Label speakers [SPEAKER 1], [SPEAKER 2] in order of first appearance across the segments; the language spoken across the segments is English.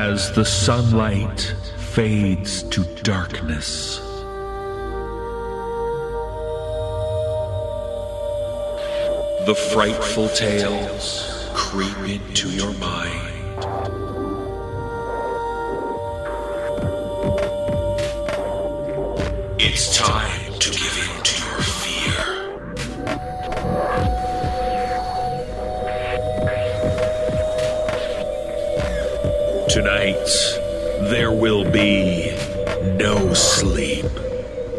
[SPEAKER 1] as the sunlight fades to darkness. The frightful tales creep into your mind. It's time Tonight, there will be no sleep.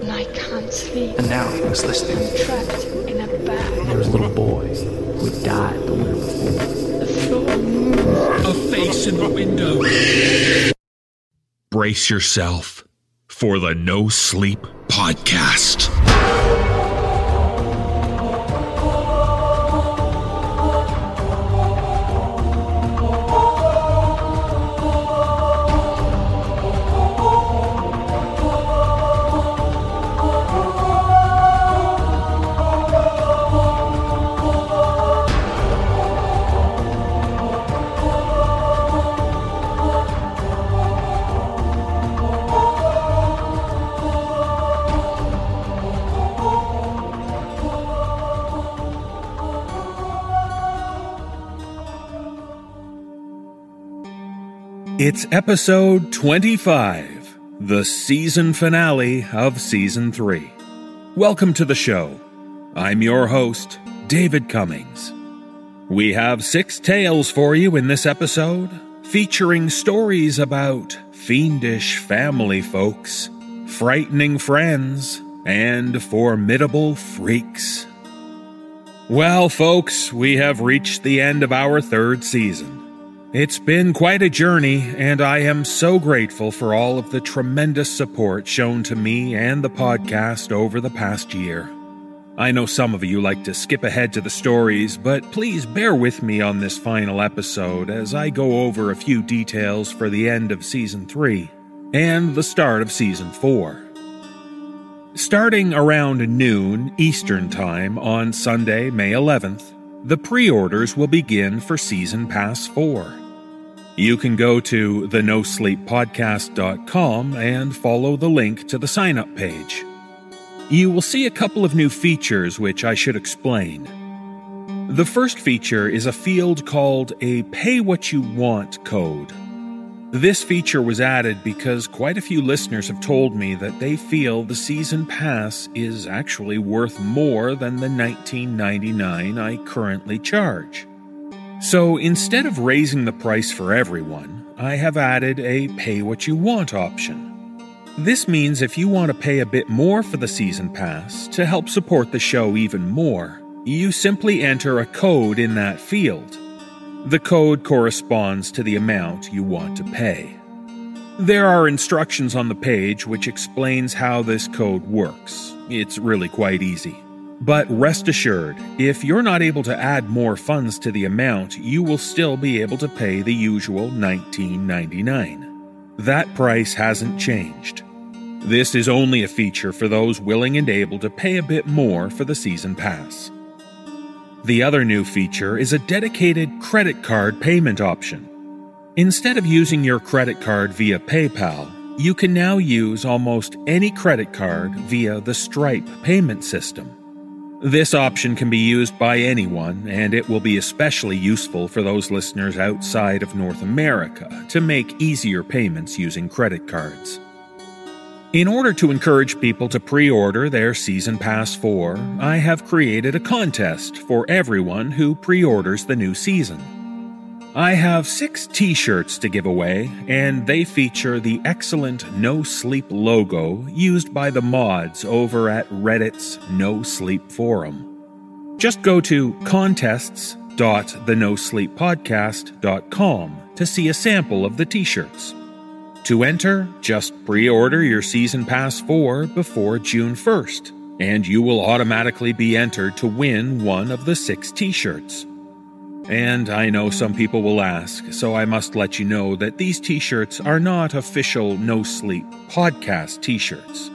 [SPEAKER 2] And I can't sleep.
[SPEAKER 3] And now he was listening.
[SPEAKER 2] Trapped in a bag.
[SPEAKER 3] There was a little boy who died the winter before.
[SPEAKER 2] The floor moves.
[SPEAKER 1] A face in the window. Brace yourself for the No Sleep Podcast. It's episode 25, the season finale of season 3. Welcome to the show. I'm your host, David Cummings. We have six tales for you in this episode, featuring stories about fiendish family folks, frightening friends, and formidable freaks. Well, folks, we have reached the end of our third season. It's been quite a journey, and I am so grateful for all of the tremendous support shown to me and the podcast over the past year. I know some of you like to skip ahead to the stories, but please bear with me on this final episode as I go over a few details for the end of Season 3 and the start of Season 4. Starting around noon Eastern Time on Sunday, May 11th, the pre orders will begin for Season Pass 4. You can go to the nosleeppodcast.com and follow the link to the sign up page. You will see a couple of new features which I should explain. The first feature is a field called a Pay What You Want code. This feature was added because quite a few listeners have told me that they feel the season pass is actually worth more than the $19.99 I currently charge. So instead of raising the price for everyone, I have added a pay what you want option. This means if you want to pay a bit more for the season pass to help support the show even more, you simply enter a code in that field. The code corresponds to the amount you want to pay. There are instructions on the page which explains how this code works. It's really quite easy. But rest assured, if you're not able to add more funds to the amount, you will still be able to pay the usual $19.99. That price hasn't changed. This is only a feature for those willing and able to pay a bit more for the season pass. The other new feature is a dedicated credit card payment option. Instead of using your credit card via PayPal, you can now use almost any credit card via the Stripe payment system. This option can be used by anyone, and it will be especially useful for those listeners outside of North America to make easier payments using credit cards. In order to encourage people to pre order their Season Pass 4, I have created a contest for everyone who pre orders the new season. I have six t shirts to give away, and they feature the excellent No Sleep logo used by the mods over at Reddit's No Sleep Forum. Just go to contests.thenosleeppodcast.com to see a sample of the t shirts. To enter, just pre order your Season Pass 4 before June 1st, and you will automatically be entered to win one of the six t shirts. And I know some people will ask, so I must let you know that these t shirts are not official No Sleep podcast t shirts.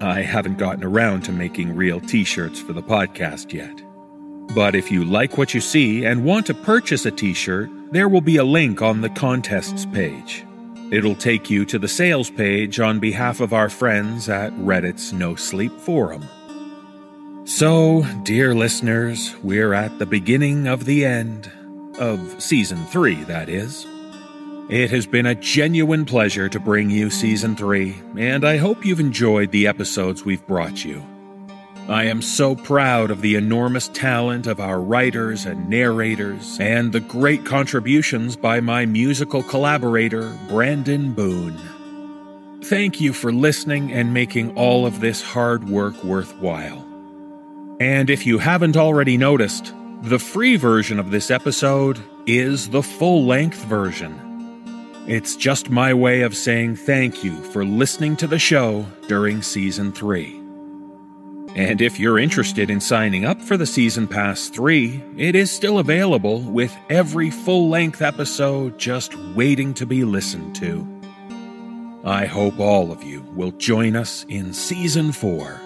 [SPEAKER 1] I haven't gotten around to making real t shirts for the podcast yet. But if you like what you see and want to purchase a t shirt, there will be a link on the contests page. It'll take you to the sales page on behalf of our friends at Reddit's No Sleep Forum. So, dear listeners, we're at the beginning of the end of season three, that is. It has been a genuine pleasure to bring you season three, and I hope you've enjoyed the episodes we've brought you. I am so proud of the enormous talent of our writers and narrators, and the great contributions by my musical collaborator, Brandon Boone. Thank you for listening and making all of this hard work worthwhile. And if you haven't already noticed, the free version of this episode is the full length version. It's just my way of saying thank you for listening to the show during season 3. And if you're interested in signing up for the Season Pass 3, it is still available with every full length episode just waiting to be listened to. I hope all of you will join us in Season 4.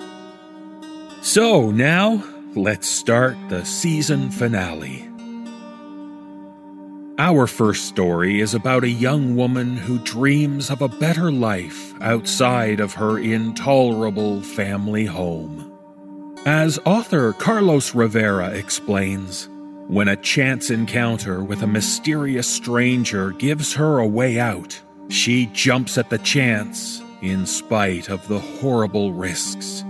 [SPEAKER 1] So now, let's start the season finale. Our first story is about a young woman who dreams of a better life outside of her intolerable family home. As author Carlos Rivera explains, when a chance encounter with a mysterious stranger gives her a way out, she jumps at the chance in spite of the horrible risks.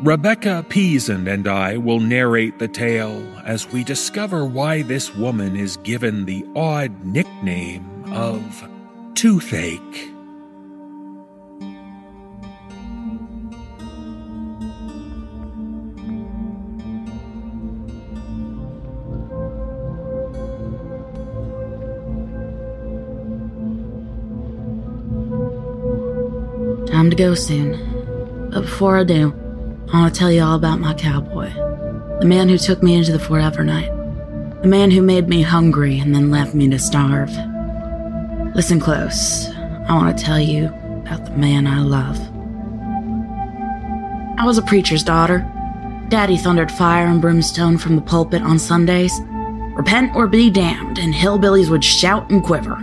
[SPEAKER 1] Rebecca Peason and I will narrate the tale as we discover why this woman is given the odd nickname of Toothache.
[SPEAKER 4] Time to go soon. But before I do, I want to tell you all about my cowboy. The man who took me into the Forever Night. The man who made me hungry and then left me to starve. Listen close. I want to tell you about the man I love. I was a preacher's daughter. Daddy thundered fire and brimstone from the pulpit on Sundays. Repent or be damned, and hillbillies would shout and quiver.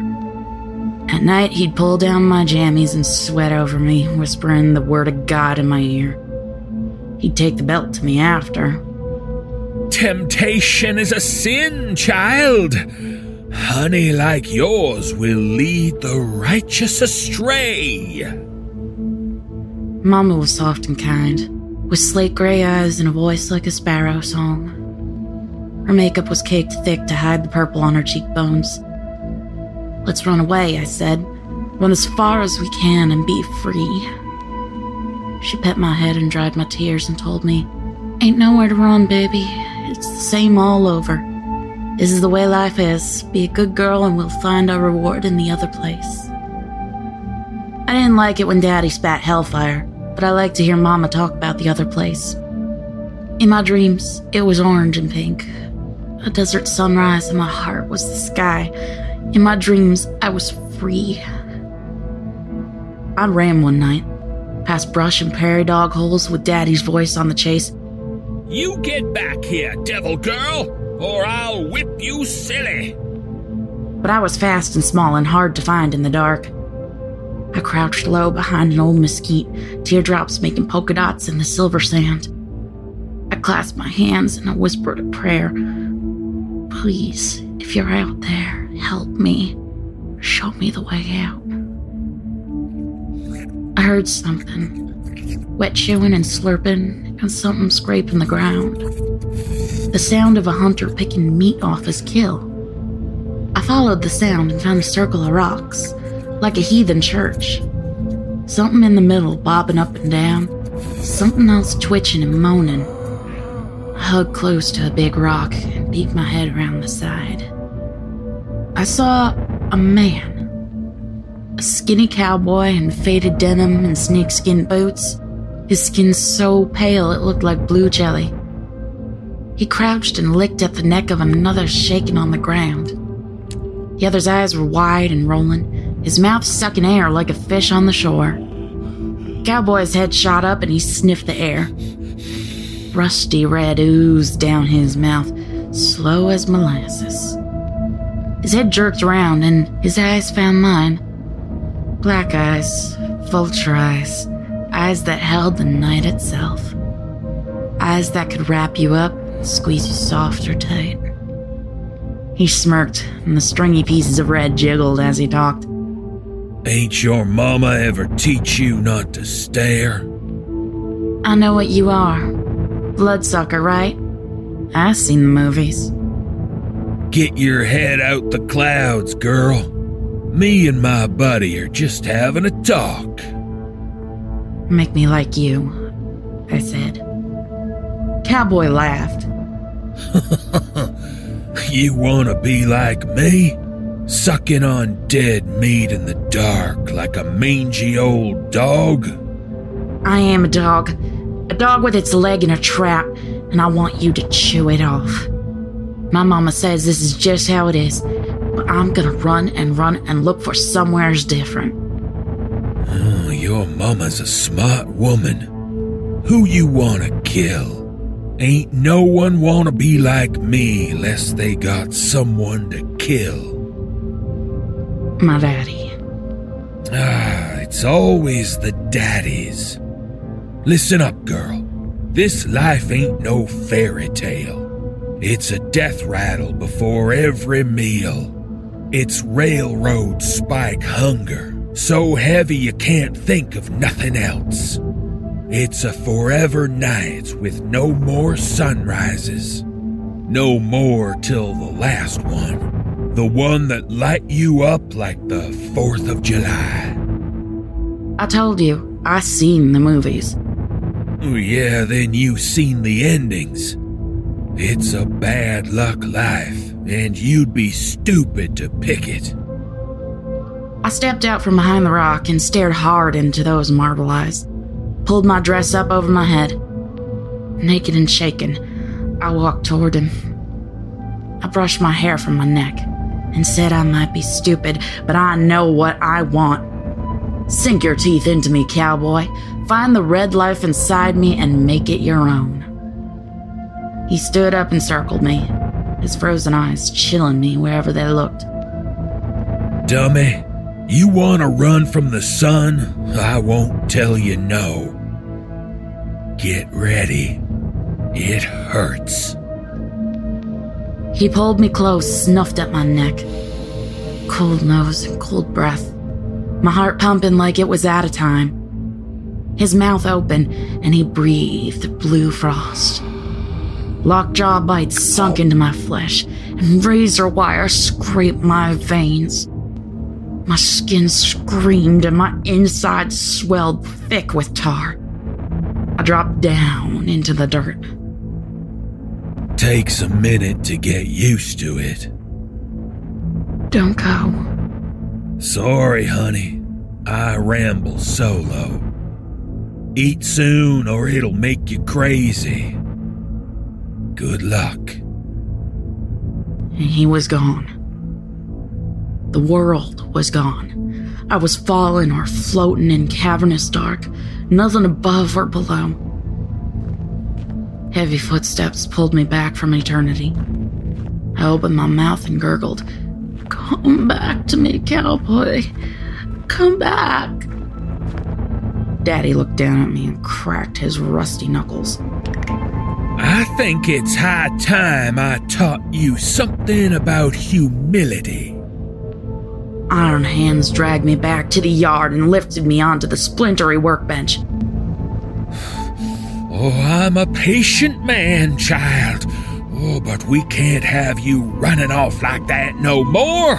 [SPEAKER 4] At night, he'd pull down my jammies and sweat over me, whispering the word of God in my ear. He'd take the belt to me after.
[SPEAKER 1] Temptation is a sin, child. Honey like yours will lead the righteous astray.
[SPEAKER 4] Mama was soft and kind, with slate gray eyes and a voice like a sparrow song. Her makeup was caked thick to hide the purple on her cheekbones. Let's run away, I said. Run as far as we can and be free. She pet my head and dried my tears and told me, Ain't nowhere to run, baby. It's the same all over. This is the way life is. Be a good girl and we'll find our reward in the other place. I didn't like it when Daddy spat hellfire, but I liked to hear Mama talk about the other place. In my dreams, it was orange and pink. A desert sunrise, and my heart was the sky. In my dreams, I was free. I ran one night, past brush and prairie dog holes with Daddy's voice on the chase.
[SPEAKER 1] You get back here, devil girl, or I'll whip you silly.
[SPEAKER 4] But I was fast and small and hard to find in the dark. I crouched low behind an old mesquite, teardrops making polka dots in the silver sand. I clasped my hands and I whispered a prayer. Please, if you're out there, help me. Show me the way out. I heard something wet chewing and slurping, and something scraping the ground. The sound of a hunter picking meat off his kill. I followed the sound and found a circle of rocks, like a heathen church. Something in the middle bobbing up and down, something else twitching and moaning. I hugged close to a big rock and peeked my head around the side. I saw a man. Skinny cowboy in faded denim and snakeskin boots. His skin so pale it looked like blue jelly. He crouched and licked at the neck of another shaking on the ground. The other's eyes were wide and rolling, his mouth sucking air like a fish on the shore. Cowboy's head shot up and he sniffed the air. Rusty red oozed down his mouth, slow as molasses. His head jerked around and his eyes found mine. Black eyes, vulture eyes, eyes that held the night itself. Eyes that could wrap you up and squeeze you soft or tight. He smirked, and the stringy pieces of red jiggled as he talked.
[SPEAKER 1] Ain't your mama ever teach you not to stare?
[SPEAKER 4] I know what you are. Bloodsucker, right? I've seen the movies.
[SPEAKER 1] Get your head out the clouds, girl. Me and my buddy are just having a talk.
[SPEAKER 4] Make me like you, I said. Cowboy laughed.
[SPEAKER 1] You wanna be like me? Sucking on dead meat in the dark like a mangy old dog?
[SPEAKER 4] I am a dog. A dog with its leg in a trap, and I want you to chew it off. My mama says this is just how it is, but I'm gonna run and run and look for somewheres different.
[SPEAKER 1] Oh, your mama's a smart woman. Who you wanna kill? Ain't no one wanna be like me lest they got someone to kill.
[SPEAKER 4] My daddy.
[SPEAKER 1] Ah, it's always the daddies. Listen up, girl. This life ain't no fairy tale. It's a death rattle before every meal. It's railroad spike hunger, so heavy you can't think of nothing else. It's a forever night with no more sunrises. No more till the last one. The one that light you up like the 4th of July.
[SPEAKER 4] I told you, I seen the movies.
[SPEAKER 1] Oh, yeah, then you seen the endings. It's a bad luck life, and you'd be stupid to pick it.
[SPEAKER 4] I stepped out from behind the rock and stared hard into those marble eyes. Pulled my dress up over my head. Naked and shaken, I walked toward him. I brushed my hair from my neck and said I might be stupid, but I know what I want. Sink your teeth into me, cowboy. Find the red life inside me and make it your own. He stood up and circled me, his frozen eyes chilling me wherever they looked.
[SPEAKER 1] Dummy, you want to run from the sun? I won't tell you no. Get ready. It hurts.
[SPEAKER 4] He pulled me close, snuffed at my neck. Cold nose and cold breath. My heart pumping like it was out of time. His mouth open, and he breathed blue frost. Lockjaw bites sunk into my flesh, and razor wire scraped my veins. My skin screamed, and my insides swelled thick with tar. I dropped down into the dirt.
[SPEAKER 1] Takes a minute to get used to it.
[SPEAKER 4] Don't go.
[SPEAKER 1] Sorry, honey. I ramble solo. Eat soon or it'll make you crazy. Good luck.
[SPEAKER 4] And he was gone. The world was gone. I was falling or floating in cavernous dark, nothing above or below. Heavy footsteps pulled me back from eternity. I opened my mouth and gurgled, Come back to me, cowboy. Come back. Daddy looked down at me and cracked his rusty knuckles.
[SPEAKER 1] I think it's high time I taught you something about humility.
[SPEAKER 4] Iron hands dragged me back to the yard and lifted me onto the splintery workbench.
[SPEAKER 1] Oh, I'm a patient man, child. Oh, but we can't have you running off like that no more.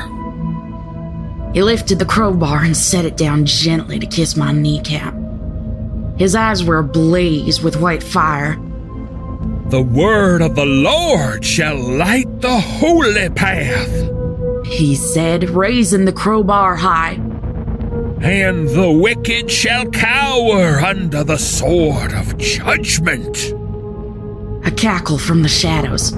[SPEAKER 4] He lifted the crowbar and set it down gently to kiss my kneecap. His eyes were ablaze with white fire.
[SPEAKER 1] The word of the Lord shall light the holy path,
[SPEAKER 4] He said, raising the crowbar high.
[SPEAKER 1] and the wicked shall cower under the sword of judgment.
[SPEAKER 4] A cackle from the shadows.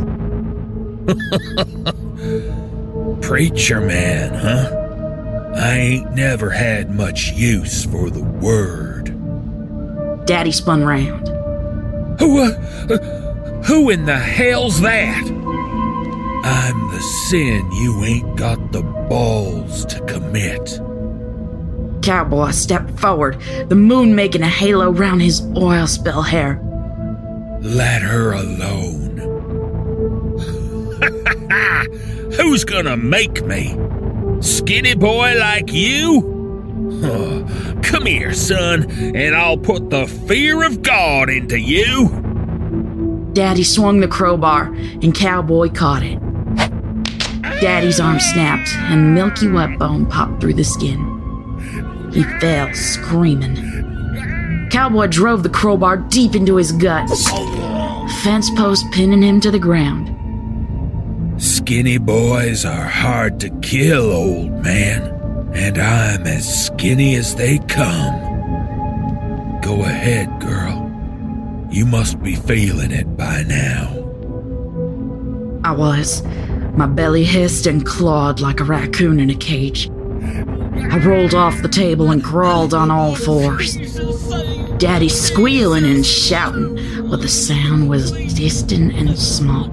[SPEAKER 1] Preacher man, huh? I ain't never had much use for the word.
[SPEAKER 4] Daddy spun round.
[SPEAKER 1] Who, uh, who in the hell's that? I'm the sin you ain't got the balls to commit.
[SPEAKER 4] Cowboy stepped forward, the moon making a halo round his oil spill hair.
[SPEAKER 1] Let her alone. Who's gonna make me? Skinny boy like you? Huh. Come here, son, and I'll put the fear of God into you.
[SPEAKER 4] Daddy swung the crowbar, and Cowboy caught it. Daddy's arm snapped, and milky wet bone popped through the skin. He fell, screaming. Cowboy drove the crowbar deep into his gut, fence post pinning him to the ground.
[SPEAKER 1] Skinny boys are hard to kill, old man, and I'm as skinny as they come. Go ahead, girl. You must be feeling it by now.
[SPEAKER 4] I was. My belly hissed and clawed like a raccoon in a cage. I rolled off the table and crawled on all fours. Daddy squealing and shouting, but the sound was distant and small.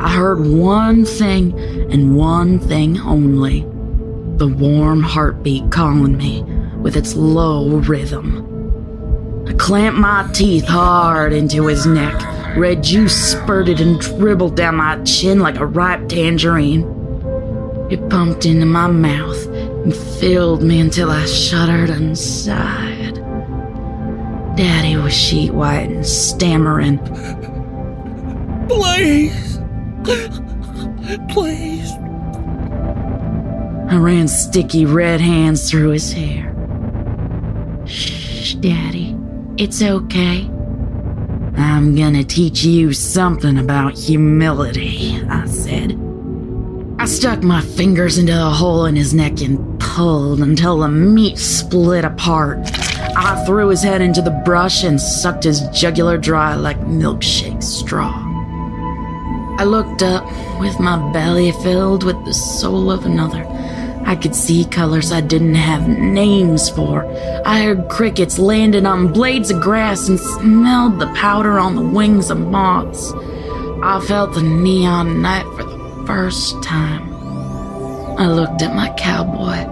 [SPEAKER 4] I heard one thing and one thing only the warm heartbeat calling me with its low rhythm. I clamped my teeth hard into his neck. Red juice spurted and dribbled down my chin like a ripe tangerine. It pumped into my mouth and filled me until I shuddered and sighed. Daddy was sheet white and stammering.
[SPEAKER 1] Please. Please.
[SPEAKER 4] I ran sticky red hands through his hair. Shh, Daddy. It's okay. I'm gonna teach you something about humility, I said. I stuck my fingers into the hole in his neck and pulled until the meat split apart. I threw his head into the brush and sucked his jugular dry like milkshake straw. I looked up with my belly filled with the soul of another. I could see colors I didn't have names for. I heard crickets landing on blades of grass and smelled the powder on the wings of moths. I felt the neon night for the first time. I looked at my cowboy,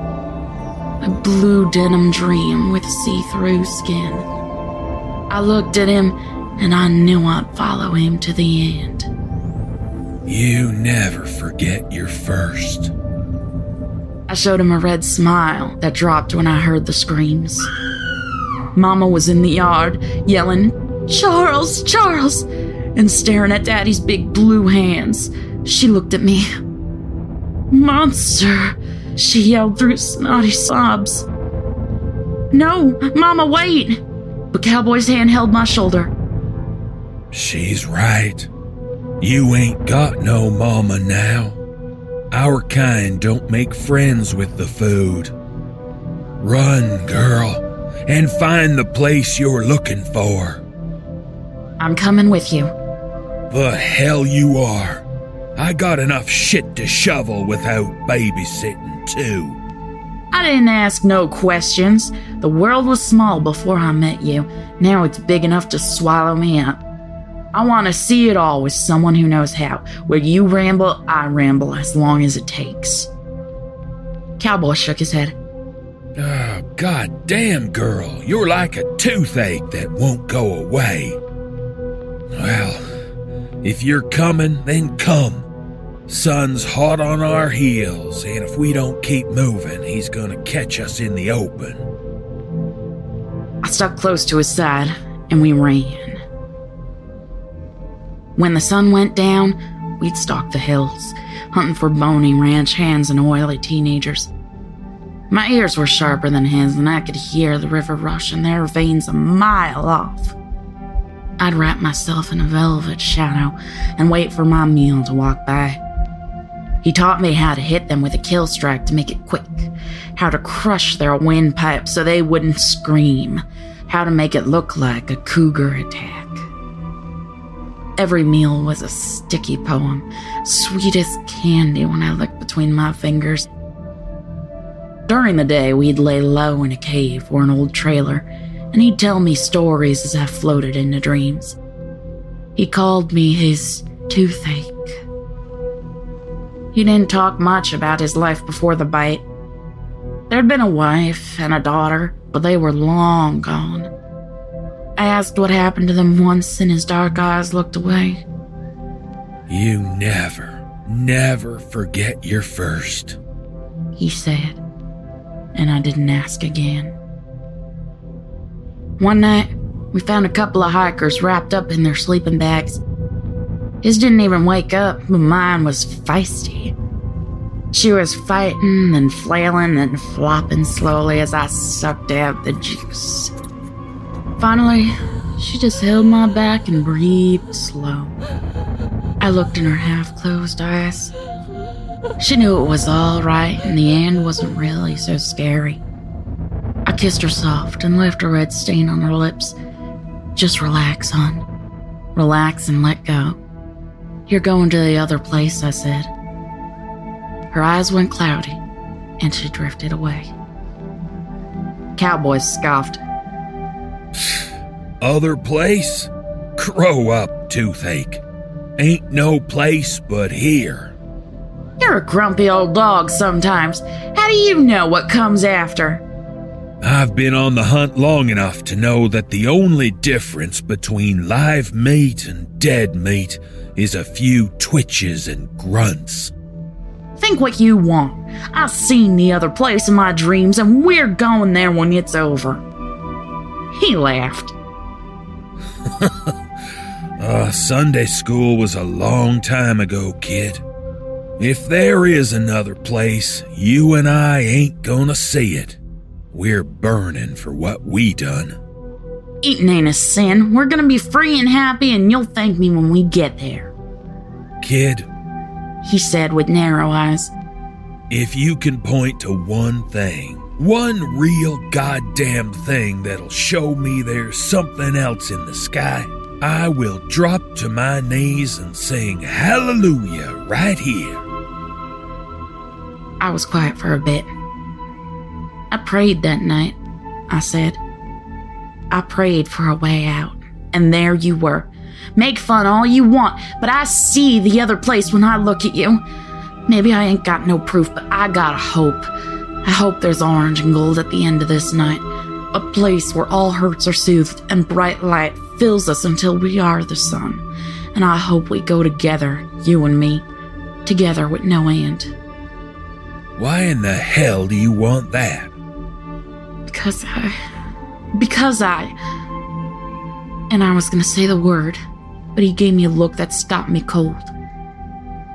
[SPEAKER 4] a blue denim dream with see through skin. I looked at him and I knew I'd follow him to the end.
[SPEAKER 1] You never forget your first.
[SPEAKER 4] I showed him a red smile that dropped when I heard the screams. Mama was in the yard, yelling, Charles, Charles, and staring at Daddy's big blue hands. She looked at me. Monster, she yelled through snotty sobs. No, Mama, wait! But Cowboy's hand held my shoulder.
[SPEAKER 1] She's right. You ain't got no mama now. Our kind don't make friends with the food. Run, girl, and find the place you're looking for.
[SPEAKER 4] I'm coming with you.
[SPEAKER 1] The hell you are. I got enough shit to shovel without babysitting, too.
[SPEAKER 4] I didn't ask no questions. The world was small before I met you. Now it's big enough to swallow me up. I want to see it all with someone who knows how. Where you ramble, I ramble as long as it takes. Cowboy shook his head.
[SPEAKER 1] Oh, god damn, girl. You're like a toothache that won't go away. Well, if you're coming, then come. Sun's hot on our heels, and if we don't keep moving, he's gonna catch us in the open.
[SPEAKER 4] I stuck close to his side, and we ran. When the sun went down, we'd stalk the hills, hunting for bony ranch hands and oily teenagers. My ears were sharper than his, and I could hear the river rush in their veins a mile off. I'd wrap myself in a velvet shadow and wait for my meal to walk by. He taught me how to hit them with a kill strike to make it quick, how to crush their windpipe so they wouldn't scream, how to make it look like a cougar attack. Every meal was a sticky poem, sweet as candy when I looked between my fingers. During the day, we'd lay low in a cave or an old trailer, and he'd tell me stories as I floated into dreams. He called me his toothache. He didn't talk much about his life before the bite. There'd been a wife and a daughter, but they were long gone. I asked what happened to them once, and his dark eyes looked away.
[SPEAKER 1] You never, never forget your first.
[SPEAKER 4] He said, and I didn't ask again. One night, we found a couple of hikers wrapped up in their sleeping bags. His didn't even wake up, but mine was feisty. She was fighting and flailing and flopping slowly as I sucked out the juice. Finally, she just held my back and breathed slow. I looked in her half closed eyes. She knew it was all right and the end wasn't really so scary. I kissed her soft and left a red stain on her lips. Just relax, hon. Relax and let go. You're going to the other place, I said. Her eyes went cloudy, and she drifted away. Cowboys scoffed.
[SPEAKER 1] Other place? Grow up, toothache. Ain't no place but here.
[SPEAKER 4] You're a grumpy old dog sometimes. How do you know what comes after?
[SPEAKER 1] I've been on the hunt long enough to know that the only difference between live meat and dead meat is a few twitches and grunts.
[SPEAKER 4] Think what you want. I've seen the other place in my dreams, and we're going there when it's over. He laughed.
[SPEAKER 1] Uh, Sunday school was a long time ago, kid. If there is another place, you and I ain't gonna see it. We're burning for what we done.
[SPEAKER 4] Eating ain't a sin. We're gonna be free and happy, and you'll thank me when we get there,
[SPEAKER 1] Kid,
[SPEAKER 4] he said with narrow eyes.
[SPEAKER 1] if you can point to one thing, one real goddamn thing that'll show me there's something else in the sky, I will drop to my knees and sing hallelujah right here.
[SPEAKER 4] I was quiet for a bit. I prayed that night, I said. I prayed for a way out, and there you were. Make fun all you want, but I see the other place when I look at you. Maybe I ain't got no proof, but I got a hope. I hope there's orange and gold at the end of this night. A place where all hurts are soothed and bright light fills us until we are the sun. And I hope we go together, you and me, together with no end.
[SPEAKER 1] Why in the hell do you want that?
[SPEAKER 4] Because I. Because I. And I was gonna say the word, but he gave me a look that stopped me cold.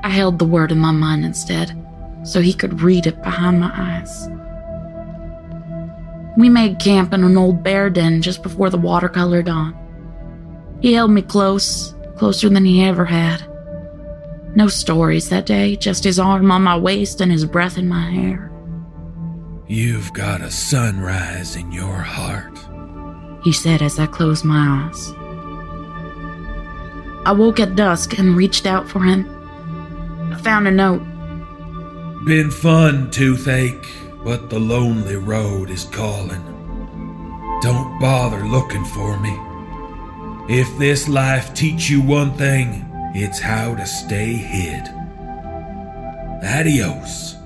[SPEAKER 4] I held the word in my mind instead, so he could read it behind my eyes. We made camp in an old bear den just before the watercolor dawn. He held me close, closer than he ever had. No stories that day, just his arm on my waist and his breath in my hair.
[SPEAKER 1] You've got a sunrise in your heart.
[SPEAKER 4] he said as I closed my eyes. I woke at dusk and reached out for him. I found a note.
[SPEAKER 1] Been fun, toothache, but the lonely road is calling. Don't bother looking for me. If this life teach you one thing, it's how to stay hid. Adios.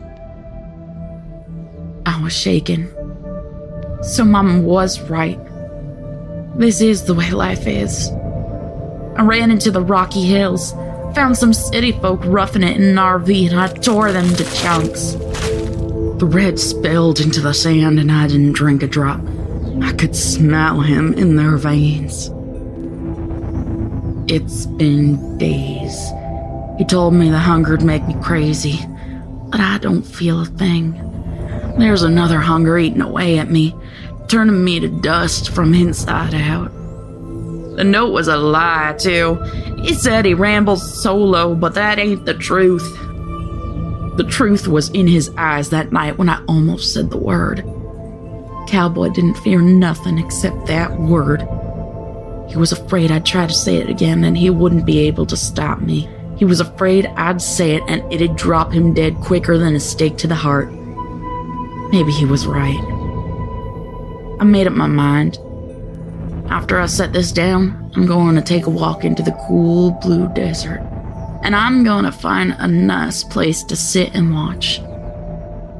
[SPEAKER 4] I was shaken. So Mom was right. This is the way life is. I ran into the rocky hills, found some city folk roughing it in an RV, and I tore them to chunks. The red spilled into the sand, and I didn't drink a drop. I could smell him in their veins. It's been days. He told me the hunger'd make me crazy, but I don't feel a thing. There's another hunger eating away at me, turning me to dust from inside out. The note was a lie, too. He said he rambles solo, but that ain't the truth. The truth was in his eyes that night when I almost said the word. Cowboy didn't fear nothing except that word. He was afraid I'd try to say it again and he wouldn't be able to stop me. He was afraid I'd say it and it'd drop him dead quicker than a stake to the heart. Maybe he was right. I made up my mind. After I set this down, I'm going to take a walk into the cool blue desert. And I'm going to find a nice place to sit and watch.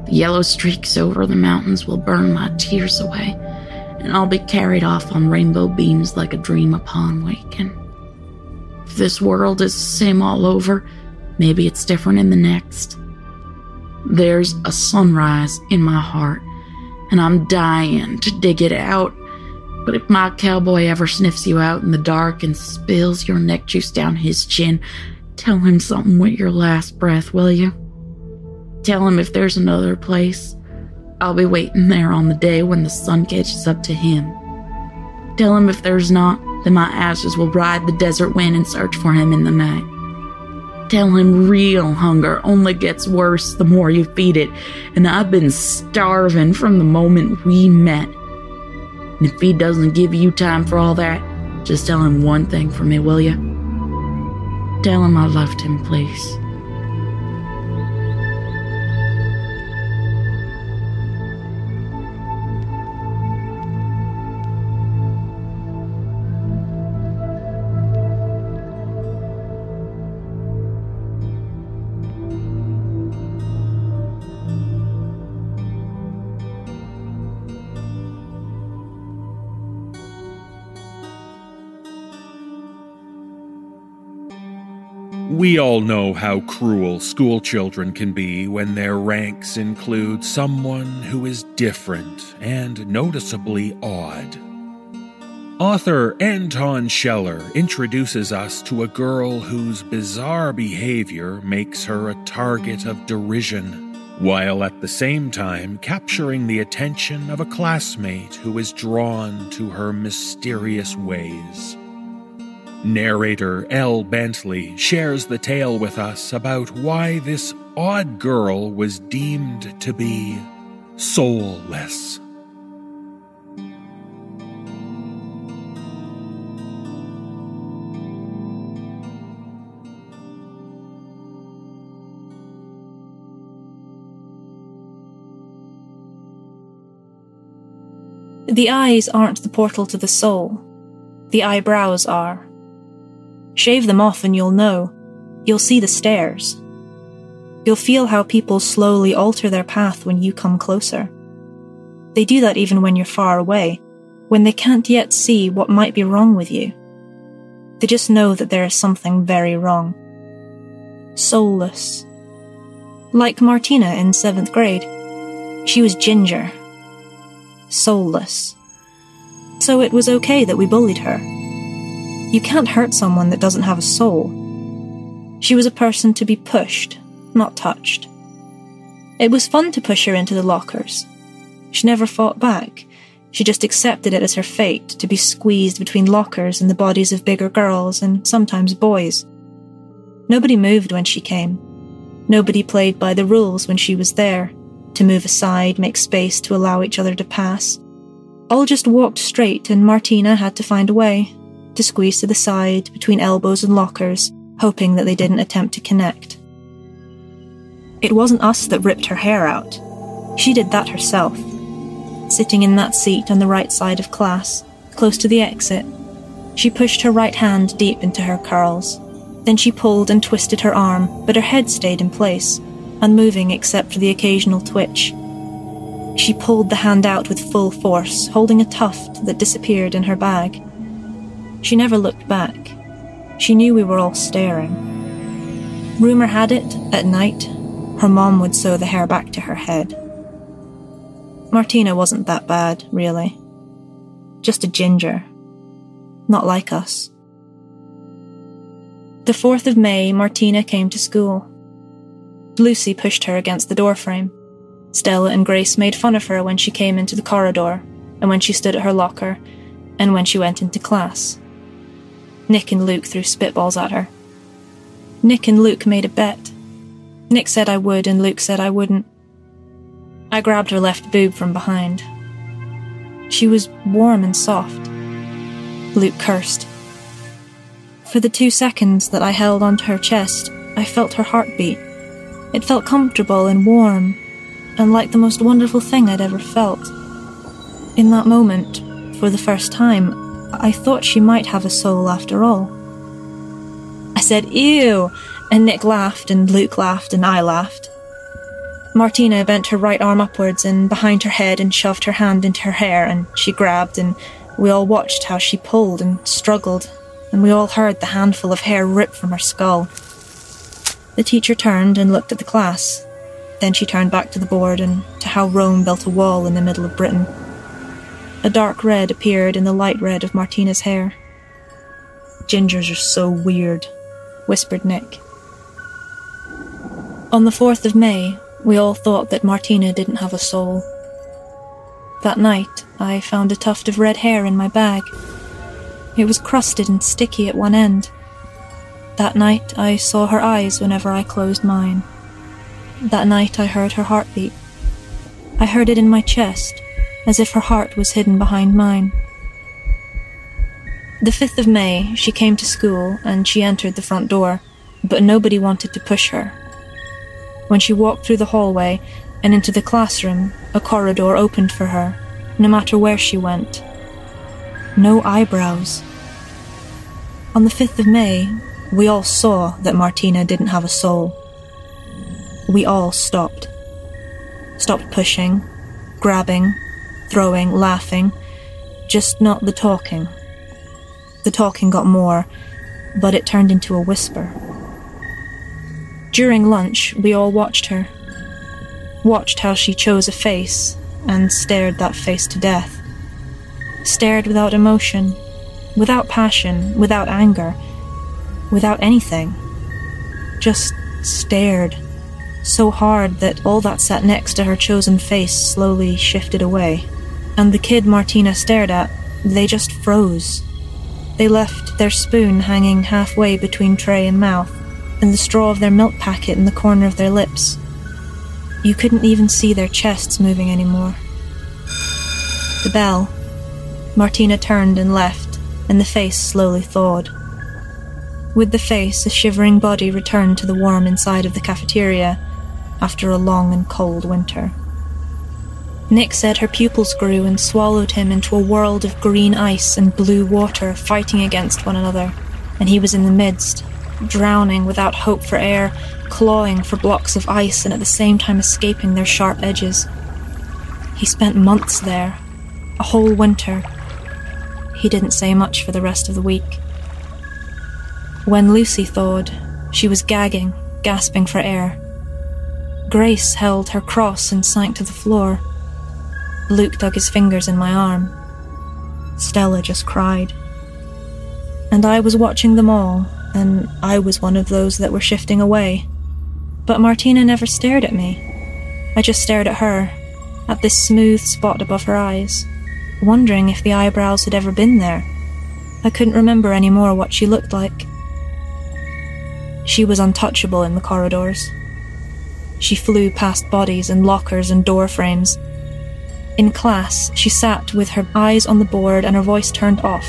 [SPEAKER 4] The yellow streaks over the mountains will burn my tears away, and I'll be carried off on rainbow beams like a dream upon waking. If this world is the same all over, maybe it's different in the next. There's a sunrise in my heart, and I'm dying to dig it out. But if my cowboy ever sniffs you out in the dark and spills your neck juice down his chin, tell him something with your last breath, will you? Tell him if there's another place, I'll be waiting there on the day when the sun catches up to him. Tell him if there's not, then my ashes will ride the desert wind and search for him in the night. Tell him real hunger only gets worse the more you feed it, and I've been starving from the moment we met. And if he doesn't give you time for all that, just tell him one thing for me, will you? Tell him I loved him, please.
[SPEAKER 1] We all know how cruel schoolchildren can be when their ranks include someone who is different and noticeably odd. Author Anton Scheller introduces us to a girl whose bizarre behavior makes her a target of derision, while at the same time capturing the attention of a classmate who is drawn to her mysterious ways. Narrator L. Bentley shares the tale with us about why this odd girl was deemed to be soulless.
[SPEAKER 5] The eyes aren't the portal to the soul. The eyebrows are. Shave them off and you'll know. You'll see the stares. You'll feel how people slowly alter their path when you come closer. They do that even when you're far away, when they can't yet see what might be wrong with you. They just know that there is something very wrong. Soulless. Like Martina in seventh grade. She was ginger. Soulless. So it was okay that we bullied her. You can't hurt someone that doesn't have a soul. She was a person to be pushed, not touched. It was fun to push her into the lockers. She never fought back. She just accepted it as her fate to be squeezed between lockers and the bodies of bigger girls and sometimes boys. Nobody moved when she came. Nobody played by the rules when she was there, to move aside, make space to allow each other to pass. All just walked straight, and Martina had to find a way to squeeze to the side between elbows and lockers, hoping that they didn't attempt to connect. It wasn't us that ripped her hair out. She did that herself. Sitting in that seat on the right side of class, close to the exit, she pushed her right hand deep into her curls. Then she pulled and twisted her arm, but her head stayed in place, unmoving except for the occasional twitch. She pulled the hand out with full force, holding a tuft that disappeared in her bag. She never looked back. She knew we were all staring. Rumour had it, at night, her mom would sew the hair back to her head. Martina wasn't that bad, really. Just a ginger. Not like us. The 4th of May, Martina came to school. Lucy pushed her against the doorframe. Stella and Grace made fun of her when she came into the corridor, and when she stood at her locker, and when she went into class. Nick and Luke threw spitballs at her. Nick and Luke made a bet. Nick said I would, and Luke said I wouldn't. I grabbed her left boob from behind. She was warm and soft. Luke cursed. For the two seconds that I held onto her chest, I felt her heartbeat. It felt comfortable and warm, and like the most wonderful thing I'd ever felt. In that moment, for the first time, I thought she might have a soul after all. I said, Ew! And Nick laughed, and Luke laughed, and I laughed. Martina bent her right arm upwards and behind her head and shoved her hand into her hair, and she grabbed, and we all watched how she pulled and struggled, and we all heard the handful of hair rip from her skull. The teacher turned and looked at the class. Then she turned back to the board and to how Rome built a wall in the middle of Britain. A dark red appeared in the light red of Martina's hair. Gingers are so weird, whispered Nick. On the 4th of May, we all thought that Martina didn't have a soul. That night, I found a tuft of red hair in my bag. It was crusted and sticky at one end. That night, I saw her eyes whenever I closed mine. That night, I heard her heartbeat. I heard it in my chest, as if her heart was hidden behind mine. The 5th of May, she came to school and she entered the front door, but nobody wanted to push her. When she walked through the hallway and into the classroom, a corridor opened for her, no matter where she went. No eyebrows. On the 5th of May, we all saw that Martina didn't have a soul. We all stopped. Stopped pushing, grabbing, throwing, laughing, just not the talking. The talking got more, but it turned into a whisper. During lunch, we all watched her. Watched how she chose a face and stared that face to death. Stared without emotion, without passion, without anger, without anything. Just stared so hard that all that sat next to her chosen face slowly shifted away. And the kid Martina stared at, they just froze they left their spoon hanging halfway between tray and mouth, and the straw of their milk packet in the corner of their lips. You couldn't even see their chests moving anymore. The bell. Martina turned and left, and the face slowly thawed. With the face, a shivering body returned to the warm inside of the cafeteria after a long and cold winter. Nick said her pupils grew and swallowed him into a world of green ice and blue water fighting against one another, and he was in the midst, drowning without hope for air, clawing for blocks of ice and at the same time escaping their sharp edges. He spent months there, a whole winter. He didn't say much for the rest of the week. When Lucy thawed, she was gagging, gasping for air. Grace held her cross and sank to the floor. Luke dug his fingers in my arm. Stella just cried. And I was watching them all, and I was one of those that were shifting away. But Martina never stared at me. I just stared at her, at this smooth spot above her eyes, wondering if the eyebrows had ever been there. I couldn't remember any more what she looked like. She was untouchable in the corridors. She flew past bodies and lockers and door frames, in class, she sat with her eyes on the board and her voice turned off,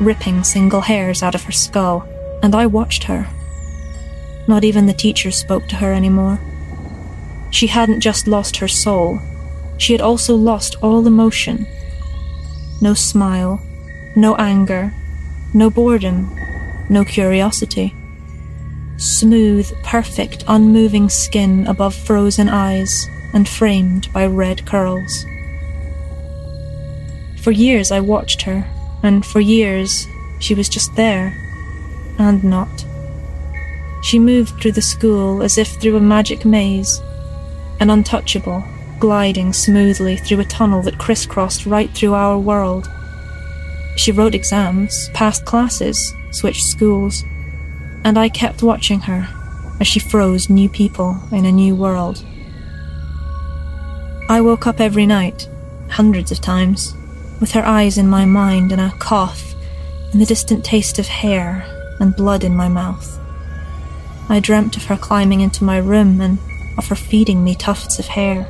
[SPEAKER 5] ripping single hairs out of her skull, and I watched her. Not even the teacher spoke to her anymore. She hadn't just lost her soul, she had also lost all emotion. No smile, no anger, no boredom, no curiosity. Smooth, perfect, unmoving skin above frozen eyes and framed by red curls. For years I watched her, and for years she was just there, and not. She moved through the school as if through a magic maze, an untouchable, gliding smoothly through a tunnel that crisscrossed right through our world. She wrote exams, passed classes, switched schools, and I kept watching her as she froze new people in a new world. I woke up every night, hundreds of times, with her eyes in my mind and a cough and the distant taste of hair and blood in my mouth. I dreamt of her climbing into my room and of her feeding me tufts of hair.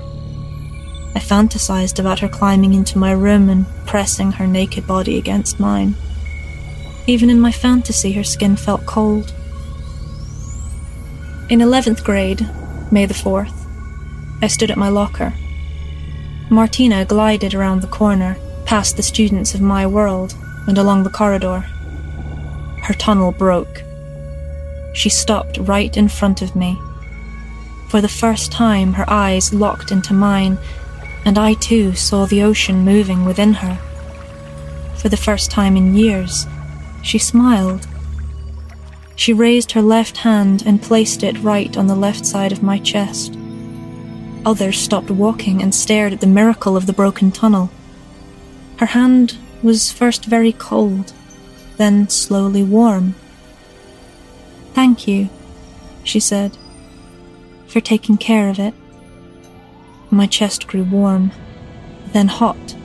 [SPEAKER 5] I fantasized about her climbing into my room and pressing her naked body against mine. Even in my fantasy, her skin felt cold. In 11th grade, May the 4th, I stood at my locker. Martina glided around the corner past the students of my world and along the corridor. Her tunnel broke. She stopped right in front of me. For the first time, her eyes locked into mine, and I too saw the ocean moving within her. For the first time in years, she smiled. She raised her left hand and placed it right on the left side of my chest. Others stopped walking and stared at the miracle of the broken tunnel. Her hand was first very cold, then slowly warm. Thank you, she said, for taking care of it. My chest grew warm, then hot.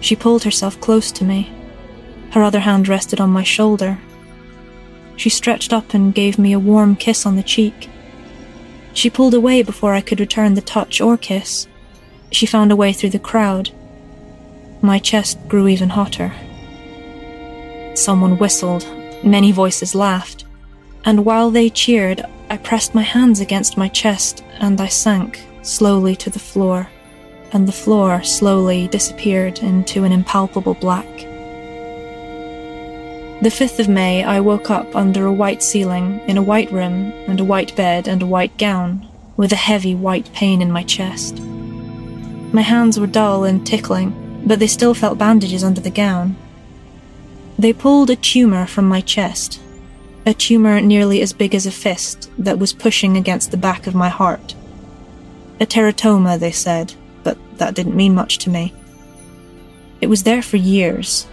[SPEAKER 5] She pulled herself close to me. Her other hand rested on my shoulder. She stretched up and gave me a warm kiss on the cheek. She pulled away before I could return the touch or kiss. She found a way through the crowd. My chest grew even hotter. Someone whistled, many voices laughed, and while they cheered, I pressed my hands against my chest and I sank slowly to the floor, and the floor slowly disappeared into an impalpable black. The 5th of May, I woke up under a white ceiling, in a white room, and a white bed, and a white gown, with a heavy white pain in my chest. My hands were dull and tickling, but they still felt bandages under the gown. They pulled a tumour from my chest, a tumour nearly as big as a fist that was pushing against the back of my heart. A teratoma, they said, but that didn't mean much to me. It was there for years,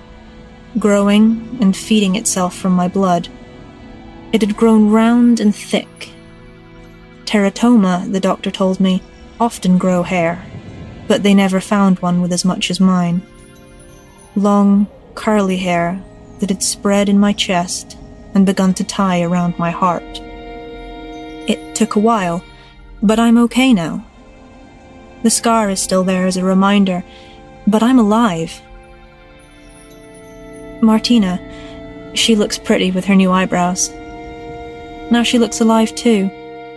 [SPEAKER 5] growing and feeding itself from my blood. It had grown round and thick. Teratoma, the doctor told me, often grow hair, but they never found one with as much as mine. Long, curly hair that had spread in my chest and begun to tie around my heart. It took a while, but I'm okay now. The scar is still there as a reminder, but I'm alive. Martina, she looks pretty with her new eyebrows. Now she looks alive too,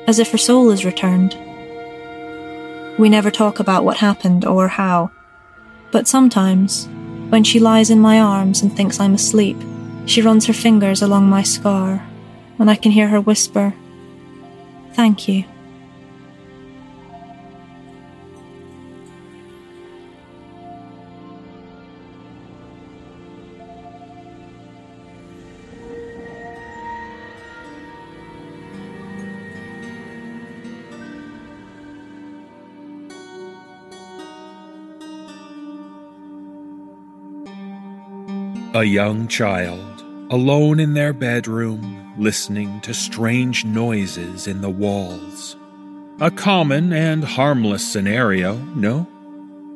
[SPEAKER 5] as if her soul is returned. We never talk about what happened or how, but sometimes, when she lies in my arms and thinks I'm asleep, she runs her fingers along my scar, and I can hear her whisper, Thank you.
[SPEAKER 1] A young child, alone in their bedroom, listening to strange noises in the walls. A common and harmless scenario, no?